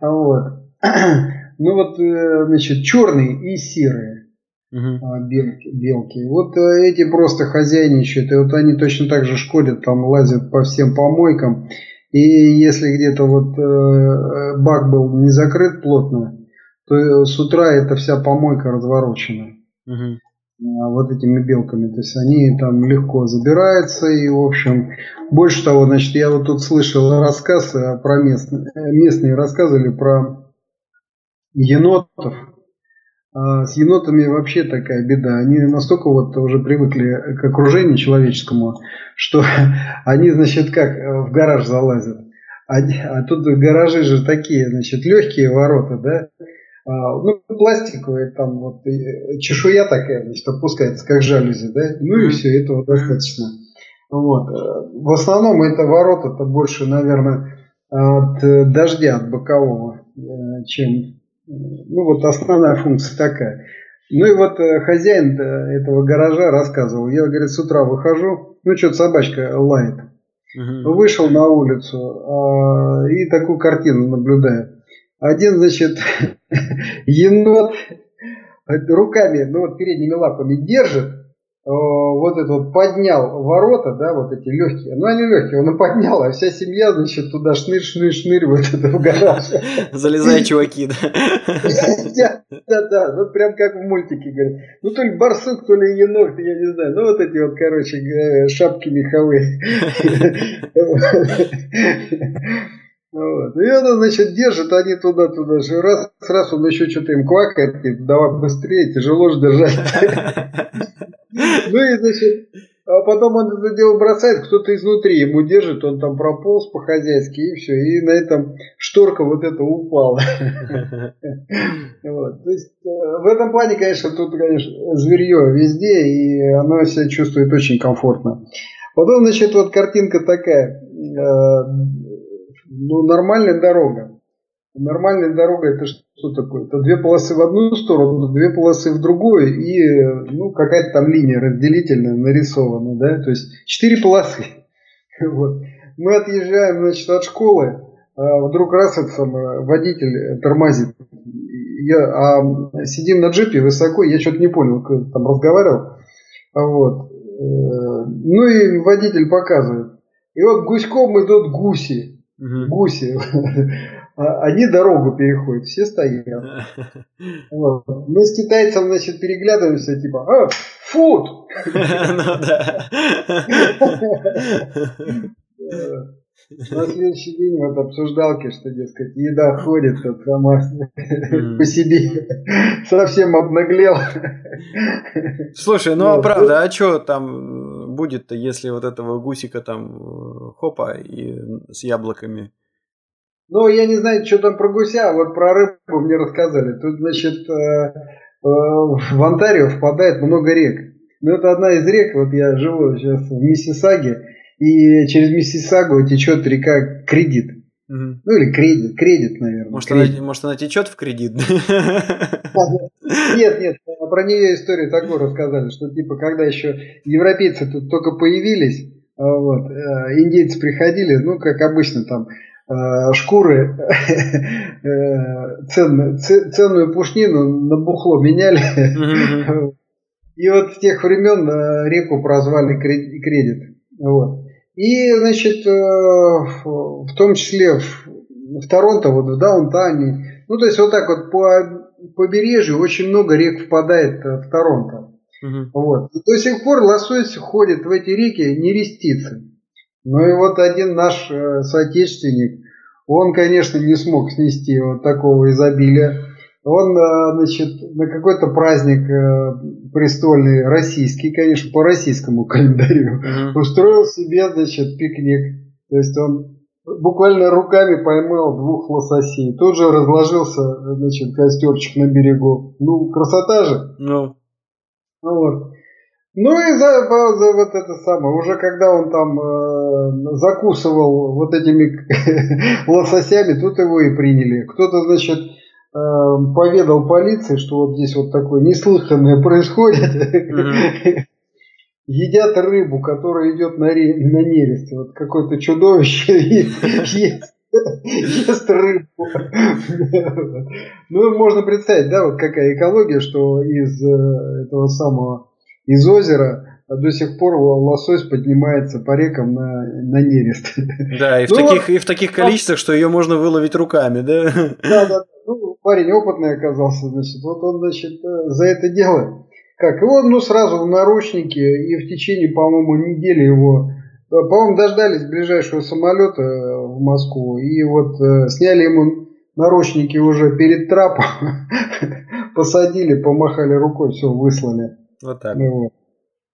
Вот. [CLEARS THROAT] Ну вот, э, значит, черные и серые угу. белки, белки. Вот э, эти просто хозяйничают, и вот они точно так же шкодят, там лазят по всем помойкам. И если где-то вот э, бак был не закрыт плотно, то с утра эта вся помойка разворочена. Угу. Вот этими белками. То есть они там легко забираются. И, в общем, больше того, значит, я вот тут слышал рассказ про местные, местные рассказывали про енотов а с енотами вообще такая беда. Они настолько вот уже привыкли к окружению человеческому, что [LAUGHS] они, значит, как э, в гараж залазят. Они, а тут гаражи же такие, значит, легкие ворота, да, а, ну, пластиковые, там вот чешуя такая, значит, опускается, как жалюзи, да, ну и все, этого достаточно. Вот. В основном это ворота-то больше, наверное, от дождя, от бокового, э, чем ну вот основная функция такая. Ну и вот э, хозяин этого гаража рассказывал. Я, говорит, с утра выхожу, ну что-то собачка лает. Угу. Вышел на улицу э, и такую картину наблюдаю. Один, значит, [LAUGHS] енот руками, ну вот передними лапами держит Э, вот это вот поднял ворота, да, вот эти легкие, ну они легкие, он и поднял, а вся семья, значит, туда шнырь, шнырь, шнырь, вот это в гараж. Залезай, чуваки, да. Да, да, вот прям как в мультике, говорят. Ну, то ли барсук, то ли енот, я не знаю. Ну, вот эти вот, короче, э, шапки меховые. Вот. И она, значит, держит, они туда-туда же. Раз, раз он еще что-то им квакает, давай быстрее, тяжело же держать. Ну и, значит, а потом он это дело бросает, кто-то изнутри ему держит, он там прополз по-хозяйски, и все. И на этом шторка вот эта упала. [LAUGHS] Вот. То есть, э, в этом плане, конечно, тут, конечно, зверье везде, и оно себя чувствует очень комфортно. Потом, значит, вот картинка такая. Э, ну, нормальная дорога. Нормальная дорога это что такое? Это две полосы в одну сторону, две полосы в другую и ну, какая-то там линия разделительная нарисована, да, то есть четыре полосы. [LAUGHS] Вот. Мы отъезжаем, значит, от школы, а вдруг раз это самое, водитель тормозит. Я, а сидим на джипе высоко, я что-то не понял, там разговаривал. Вот. Э, ну и водитель показывает. И вот гуськом идут гуси. Угу. Гуси. [LAUGHS] А, они дорогу переходят, все стоят. [LAUGHS] Вот. Мы с китайцем, значит, переглядываемся, типа, а, фуд! [LAUGHS] Ну. На следующий день вот обсуждалки, что, дескать, еда ходит, а сама по себе совсем обнаглел. Слушай, ну а правда, а что там будет-то, если вот этого гусика там э, хопа и с яблоками? Ну, я не знаю, что там про гуся, а вот про рыбу мне рассказали. Тут, значит, э, э, в Онтарио впадает много рек. Ну, это одна из рек, вот я живу сейчас в Миссисаге, и через Миссисагу течет река Кредит. Угу. Ну или кредит, кредит, наверное. Может, кредит. Она, может, она течет в кредит? Нет, нет, про нее историю такую рассказали, что типа, когда еще европейцы тут только появились, а, вот, э, индейцы приходили, ну, как обычно там, шкуры, [LAUGHS] э, ценную, ценную пушнину на бухло меняли. [LAUGHS] И вот с тех времен реку прозвали кредит. Вот. И, значит, э, в том числе в, в Торонто, вот в Даунтауне, ну, то есть вот так вот по побережью очень много рек впадает э, в Торонто. Угу. Вот. И до сих пор лосось ходит в эти реки не рестится. Ну и вот один наш э, соотечественник, он, конечно, не смог снести вот такого изобилия он, э, значит, на какой-то праздник э, престольный, российский, конечно, по российскому [LAUGHS] календарю, uh-huh. устроил себе, значит, пикник. То есть он буквально руками поймал двух лососей. Тут же разложился, значит, костерчик на берегу. Ну, красота же. Ну. Ну вот. Ну и за, за вот это самое, уже когда он там э, закусывал вот этими [LAUGHS] лососями, тут его и приняли. Кто-то, значит, Эм, поведал полиции, что вот здесь вот такое неслыханное происходит. Едят рыбу, которая идет на, ре... на нерест. Вот какое-то чудовище [LAUGHS] ест рыбу. Ну, можно представить, да, вот какая экология, что из э, этого самого, из озера до сих пор лосось поднимается по рекам на, на нерест. [LAUGHS] Да, и в, ну, таких, и в таких количествах, что ее можно выловить руками, [LAUGHS] да? Да, да. Ну, парень опытный оказался, значит, вот он, значит, э, за это дело. Как? И он, ну, сразу в наручнике, и в течение, по-моему, недели его, по-моему, дождались ближайшего самолета э, в Москву, и вот э, сняли ему наручники уже перед трапом, [LAUGHS] посадили, помахали рукой, все, выслали. Вот так. Ну, вот.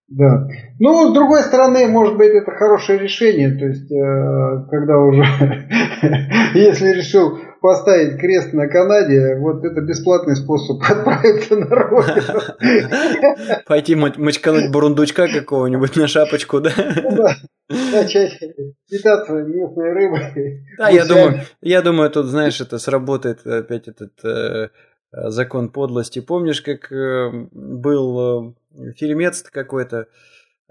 Да. Ну, с другой стороны, может быть, это хорошее решение. То есть, э, когда уже, [LAUGHS] если решил поставить крест на Канаде, вот это бесплатный способ [LAUGHS] отправиться на родину. [LAUGHS] Пойти мочкануть бурундучка какого-нибудь на шапочку, да? Ну да. Начать питаться местной рыбой. Да, я думаю, я думаю, тут, знаешь, это сработает опять этот э, закон подлости. Помнишь, как э, был фильмец какой-то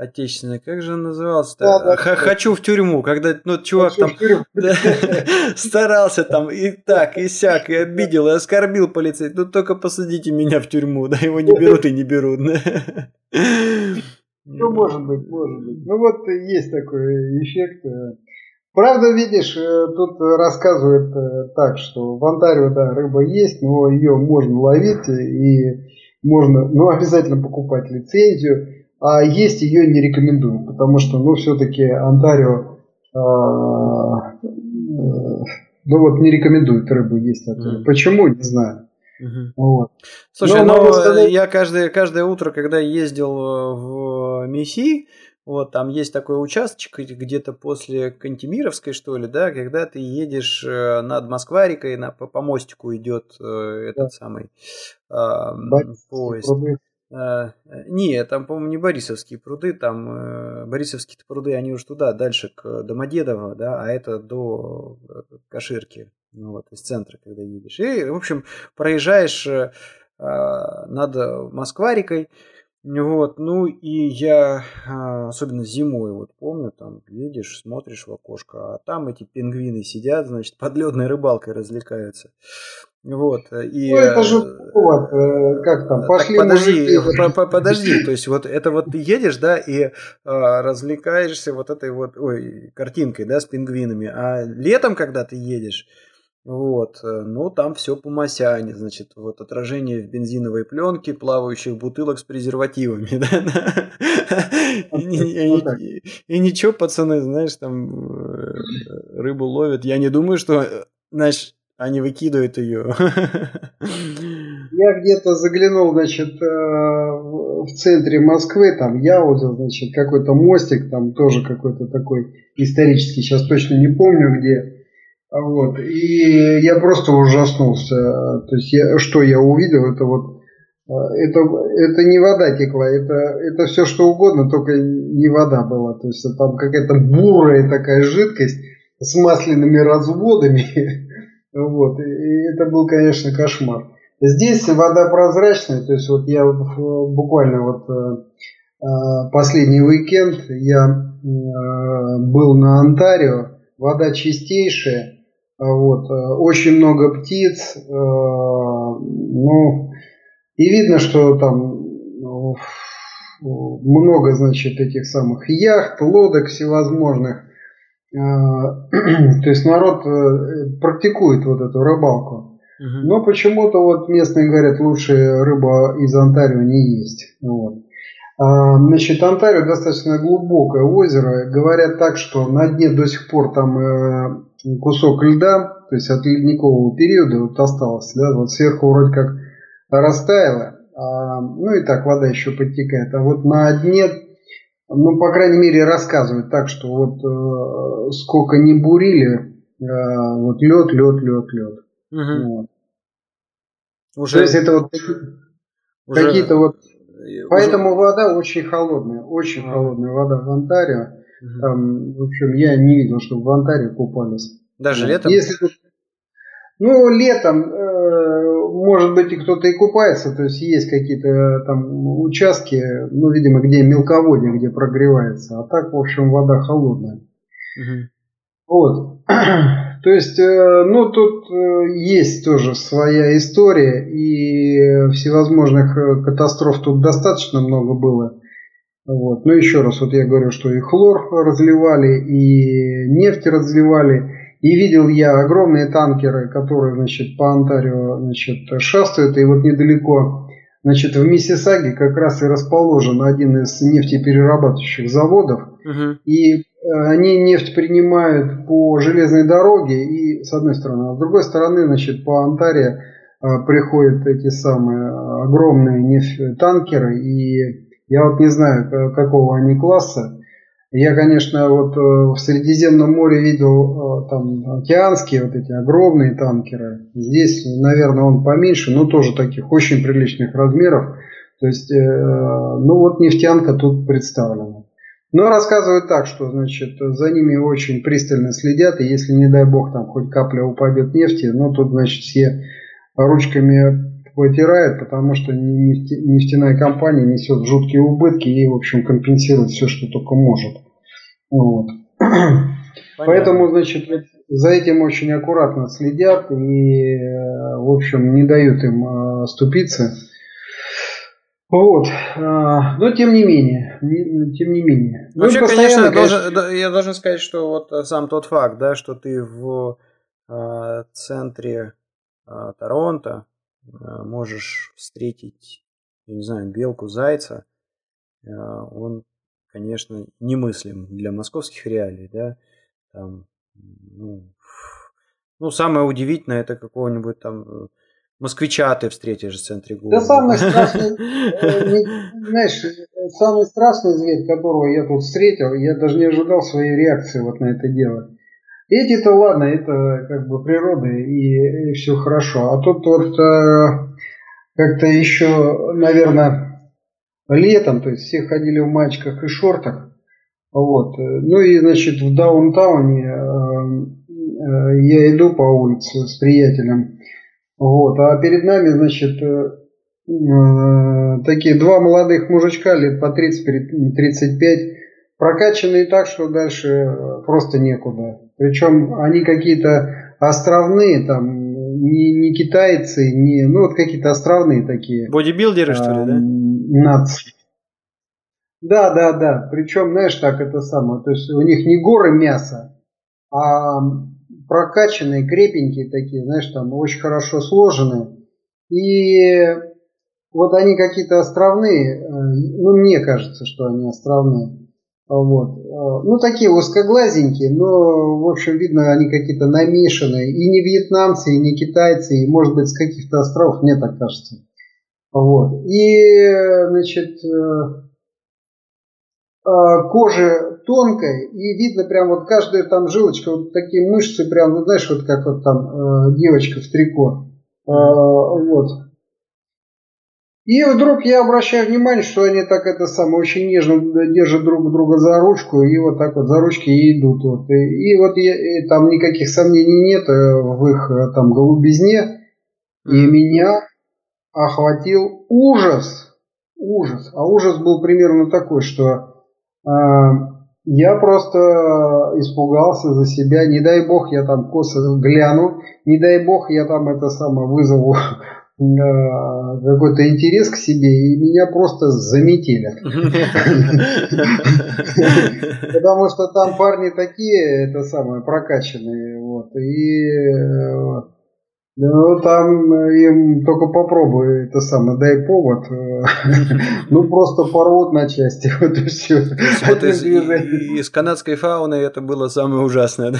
отечественный, как же он назывался? Да, да, Хочу в тюрьму, когда ну чувак там [LAUGHS] старался там и так, и сяк, и обидел, и оскорбил полицейских. Ну только посадите меня в тюрьму, да, его не берут и не берут. Ну, может быть, может быть. Ну вот есть такой эффект. Правда, видишь, э, тут рассказывают э, так, что в Онтарио, да, рыба есть, но ее можно ловить и можно, ну, обязательно покупать лицензию, а есть ее не рекомендую, потому что, ну, все-таки Онтарио, э, ну, вот не рекомендует рыбу есть оттуда. Mm. Почему, не знаю. Угу. Вот. Слушай, но, ну, сказать... я каждое, каждое утро, когда ездил в Месси, вот, там есть такой участочек где-то после Кантемировской, что ли, да, когда ты едешь э, над Москварикой, на, по, по мостику идет э, этот да. самый э, поезд. Пруды. Э, не, там, по-моему, не Борисовские пруды, там э, Борисовские пруды, они уж туда, дальше к Домодедово, да, а это до э, Каширки, ну вот, из центра, когда едешь. И, в общем, проезжаешь э, над Москварикой, вот, ну и я, а, особенно зимой, вот помню, там едешь, смотришь в окошко, а там эти пингвины сидят, значит, под ледной рыбалкой развлекаются. Вот, и... Ну, это же вот, э, как там, пошли так, подожди, по подожди, то есть вот это вот ты едешь, да, и а, развлекаешься вот этой вот, ой, картинкой, да, с пингвинами, а летом, когда ты едешь, Вот, э, ну там все по масяне, значит, вот отражение в бензиновой пленке плавающих бутылок с презервативами, [LAUGHS] да, и ничего, пацаны, знаешь, там э, рыбу ловят, я не думаю, что, знаешь, они выкидывают ее. Я где-то заглянул, значит, э, в центре Москвы, там Яуза, значит, какой-то мостик, там тоже какой-то такой исторический, сейчас точно не помню где, вот. И я просто ужаснулся. То есть я, что я увидел, это вот это, это не вода текла, это, это все что угодно, только не вода была. То есть там какая-то бурая такая жидкость с масляными разводами. [LAUGHS] Вот. И это был, конечно, кошмар. Здесь вода прозрачная, то есть вот я буквально вот э, э, последний уикенд я э, был на Онтарио, вода чистейшая, вот. Э, очень много птиц. Э, ну, и видно, что там ну, много, значит, этих самых яхт, лодок всевозможных. Э, [CLEARS THROAT] то есть народ практикует вот эту рыбалку. Но почему-то вот местные говорят, лучше рыба из Онтарио не есть. Вот. А, значит, Онтарио достаточно глубокое озеро. Говорят так, что на дне до сих пор там кусок льда, то есть от ледникового периода вот осталось, да, вот сверху вроде как растаяло, а, ну и так вода еще подтекает, а вот на дне, ну, по крайней мере, рассказывают так, что вот э, сколько не бурили, э, вот лед, лед, лед, лед. Угу. Вот. Уже... То есть это вот уже... какие-то вот... Уже... Поэтому вода очень холодная, очень холодная вода в Онтарио. Там, в общем, я не видел, чтобы в Онтарио купались. Даже летом? Если, ну, летом, э, может быть, и кто-то и купается, то есть есть какие-то там участки, ну, видимо, где мелководье, где прогревается, а так, в общем, вода холодная. Угу. Вот. [CLEARS THROAT] То есть, э, ну, тут э, есть тоже своя история, и всевозможных э, катастроф тут достаточно много было. Вот. Но еще раз, вот я говорю, что и хлор разливали, и нефть разливали. И видел я огромные танкеры, которые, значит, по Онтарио, значит, шастают. И вот недалеко, значит, в Миссисаге как раз и расположен один из нефтеперерабатывающих заводов. Угу. И э, они нефть принимают по железной дороге, и с одной стороны, а с другой стороны, значит, по Онтарио э, приходят эти самые огромные нефть танкеры и я вот не знаю, какого они класса. Я, конечно, вот э, в Средиземном море видел э, там океанские вот эти огромные танкеры. Здесь, наверное, он поменьше, но тоже таких очень приличных размеров. То есть, э, ну вот нефтянка тут представлена. Но рассказывают так, что, значит, за ними очень пристально следят, и если, не дай бог, там хоть капля упадет нефти, ну, тут, значит, все ручками вытирает, потому что нефтяная компания несет жуткие убытки и, в общем, компенсирует все, что только может. Вот. [CLEARS THROAT] Поэтому, значит, за этим очень аккуратно следят и, в общем, не дают им э, ступиться. Вот. А, но тем не менее, тем не менее. Вообще, конечно, конечно... Должен, я должен сказать, что вот сам тот факт, да, что ты в э, центре э, Торонто, Э, можешь встретить, я не знаю, белку, зайца, э, он, конечно, немыслим для московских реалий, да, там, ну, ну, самое удивительное, это какого-нибудь там э, москвича ты встретишь в центре города. Да самый страшный, [LAUGHS] знаешь, самый страшный зверь, которого я тут встретил, я даже не ожидал своей реакции вот на это дело. Эти-то ладно, это как бы природа и, и все хорошо. А тут вот э, как-то еще, наверное, летом, то есть все ходили в мальчиках и шортах. Вот. Ну и, значит, в даунтауне э, э, я иду по улице с приятелем. Вот. А перед нами, значит, э, э такие два молодых мужичка лет по 30-35 прокачанные так, что дальше просто некуда. Причем они какие-то островные, там, не, не китайцы, не, ну вот какие-то островные такие. Бодибилдеры, что ли, да? Нации. Да, да, да. Причем, знаешь, так это самое, то есть у них не горы мяса, а прокачанные, крепенькие такие, знаешь, там очень хорошо сложенные. И вот они какие-то островные, э, ну, мне кажется, что они островные. Вот. Э, ну, такие узкоглазенькие, но, в общем, видно, они какие-то намешанные. И не вьетнамцы, и не китайцы, и, может быть, с каких-то островов, мне так кажется. Вот. И, значит, э, кожа тонкая, и видно прям вот каждая там жилочка, вот такие мышцы прям, ну, знаешь, вот как вот там девочка в трико. Вот. И вдруг я обращаю внимание, что они так это самое очень нежно держат друг друга за ручку и вот так вот за ручки и идут. Вот. И, и вот я, и там никаких сомнений нет э, в их э, там голубизне. И меня охватил ужас. Ужас. А ужас был примерно такой, что э, я просто испугался за себя. Не дай бог я там косо гляну. Не дай бог я там это самое вызову [LAUGHS] какой-то интерес к себе, и меня просто заметили. [LAUGHS] Потому что там парни такие, это самое, прокачанные. Вот, и ну, там им только попробуй это самое, дай повод. Ну, просто порвут на части. [LAUGHS] Вот и все. Вот из, из канадской фауны это было самое ужасное.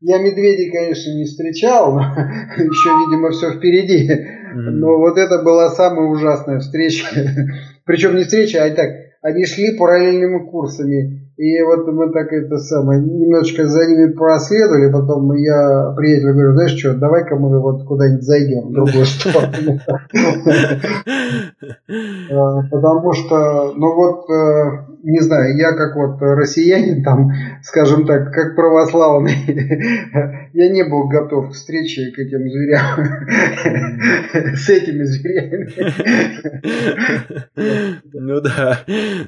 Я медведей, конечно, не встречал, но [LAUGHS] еще, видимо, все впереди. Но вот это была самая ужасная встреча. [LAUGHS] Причем не встреча, а так, они шли параллельными курсами. И вот мы так это самое, немножечко за ними проследовали, потом я приятелю говорю, знаешь что, давай-ка мы вот куда-нибудь зайдем в другую сторону. [LAUGHS] А, потому что, ну вот, э, не знаю, я как вот россиянин, там, скажем так, как православный, [LAUGHS] я не был готов к встрече к этим зверям, [LAUGHS] с этими зверями. Ну да,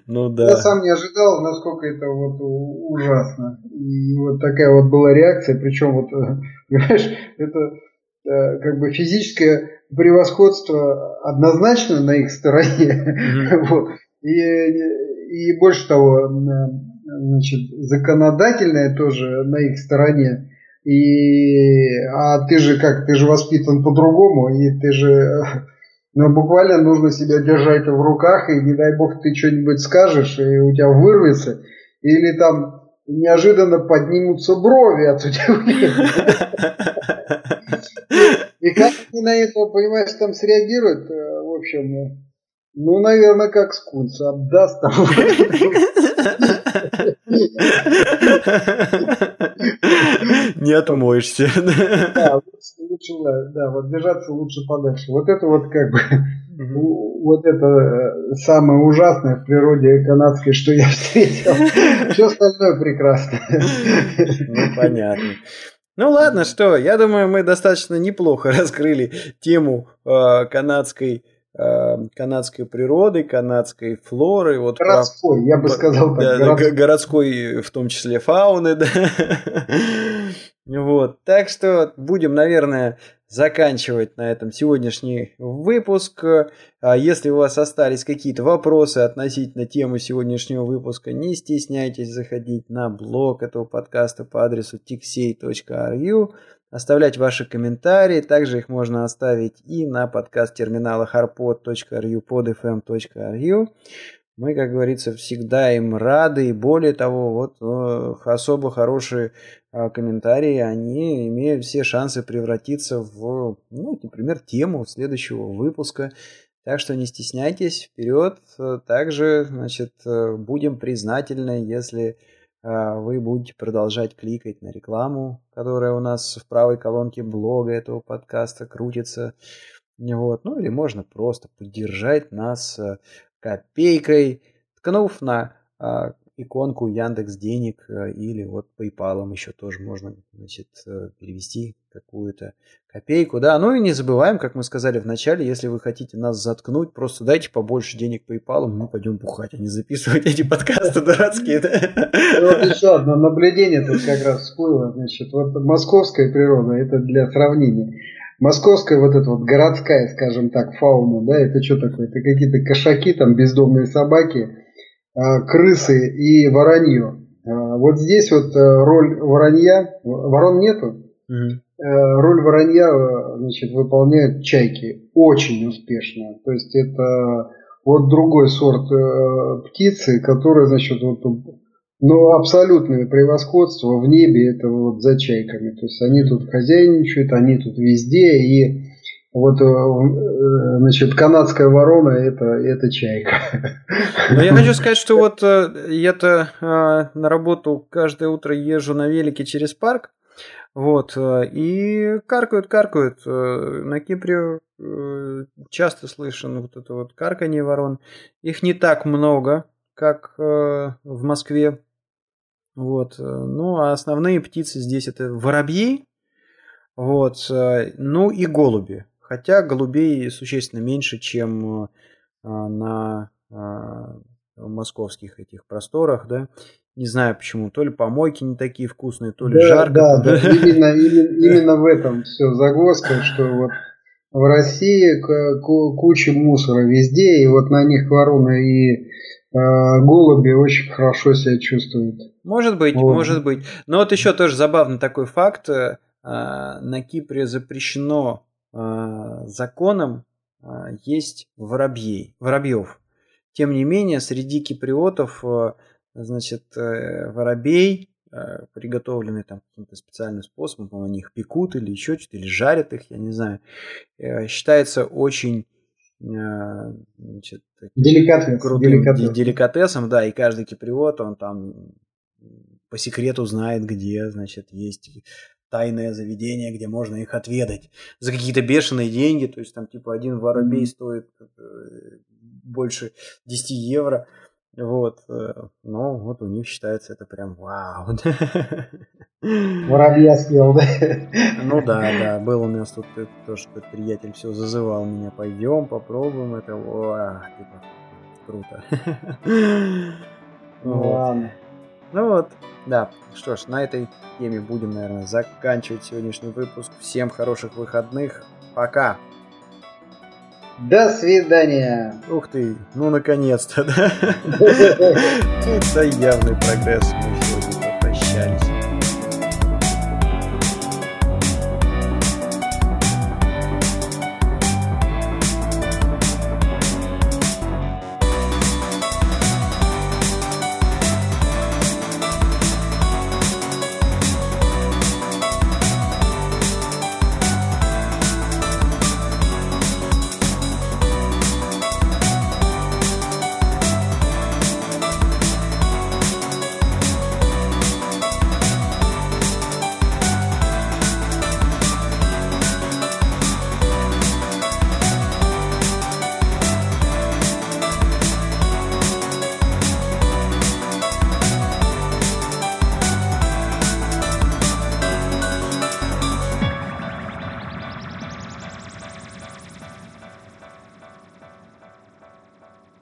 ну да. Я сам не ожидал, насколько это вот ужасно. И вот такая вот была реакция, причем вот, [LAUGHS] понимаешь, это э, как бы физическое превосходство однозначно на их стороне. [LAUGHS] вот. И и больше того, значит, законодательное тоже на их стороне. И, а ты же как, ты же воспитан по-другому, и ты же [LAUGHS] ну, буквально нужно себя держать в руках, и не дай бог ты что-нибудь скажешь, и у тебя вырвется, или там неожиданно поднимутся брови от удивления. [LAUGHS] И как они на это, понимаешь, там среагируют, э, в общем, ну, наверное, как скунс отдаст там. Не отмоешься. Да, лучше, да, вот держаться лучше подальше. Вот это вот как бы, вот это э, самое ужасное в природе канадской, что я [LAUGHS] встретил. Все остальное прекрасно. Ну, понятно. Ну ладно, что, я думаю, мы достаточно неплохо [LAUGHS] раскрыли тему э, канадской Эм, канадской природы, канадской флоры. Вот городской, про... я бы сказал так. Да, городской. городской, в том числе фауны, [LAUGHS] да. Вот, так что будем, наверное, заканчивать на этом сегодняшний выпуск. А если у вас остались какие-то вопросы относительно темы сегодняшнего выпуска, не стесняйтесь заходить на блог этого подкаста по адресу tixey.ru оставлять ваши комментарии. Также их можно оставить и на подкаст-терминалах arpod.ru, podfm.ru. Мы, как говорится, всегда им рады. И более того, вот э, особо хорошие э, комментарии, они имеют все шансы превратиться в, ну, например, тему следующего выпуска. Так что не стесняйтесь, вперед. Также, значит, э, будем признательны, если а, вы будете продолжать кликать на рекламу, которая у нас в правой колонке блога этого подкаста крутится. Вот. Ну или можно просто поддержать нас э, копейкой, ткнув на а, иконку Яндекс Денег э, или вот PayPal еще тоже можно значит, э, перевести какую-то копейку. Да, ну и не забываем, как мы сказали в начале, если вы хотите нас заткнуть, просто дайте побольше денег PayPal, мы пойдем бухать, а не записывать эти подкасты дурацкие. Вот еще одно наблюдение тут как раз всплыло. Значит, вот московская природа, это для сравнения. Московская вот эта вот городская, скажем так, фауна, да, это что такое? Это какие-то кошаки, там бездомные собаки, а, крысы и воронье. Вот здесь вот роль воронья, ворон нету, угу. роль воронья значит, выполняют чайки очень успешно. То есть это вот другой сорт птицы, которая, значит, вот но абсолютное превосходство в небе это вот за чайками. То есть они тут хозяйничают, они тут везде. И вот, э, э, значит, канадская ворона это, это чайка. Но я хочу сказать, что вот э, я-то на работу каждое утро езжу на велике через парк. Вот, и каркают, каркают. На Кипре часто слышно вот это вот карканье ворон. Их не так много, как в Москве. Вот. Э, ну, а основные птицы здесь это воробьи, вот, э, ну и голуби. Хотя голубей существенно меньше, чем э, на московских этих просторах, да. Не знаю почему, то ли помойки не такие вкусные, то ли да, жарко. Да, да, именно, именно, [LAUGHS] именно в этом все загвоздка, что вот в России куча мусора везде, и вот на них вороны и Э, голуби очень хорошо себя чувствуют. Может быть, вот. может быть. Но вот еще тоже забавный такой факт. Э, на Кипре запрещено э, законом есть воробьей, воробьев. Тем не менее, среди киприотов, значит, воробей, приготовленный там каким-то специальным способом, они их пекут или еще что-то, или жарят их, я не знаю, считается очень Э, значит, Деликатес, крутым деликатес. деликатесом, да, и каждый киприот, он там по секрету знает, где, значит, есть тайное заведение, где можно их отведать за какие-то бешеные деньги, то есть там типа один воробей стоит э, больше 10 евро, вот, э, но вот у них считается это прям вау. [LAUGHS] Воробья съел, да? Ну да, да, был у нас тут тоже этот приятель все зазывал меня, пойдем, попробуем это, о, типа, круто. [LAUGHS] Ну ладно. Ну вот, да, что ж, на этой теме будем, наверное, заканчивать сегодняшний выпуск. Всем хороших выходных, пока! До свидания. Ух ты, ну наконец-то, да? [LAUGHS] Это явный прогресс.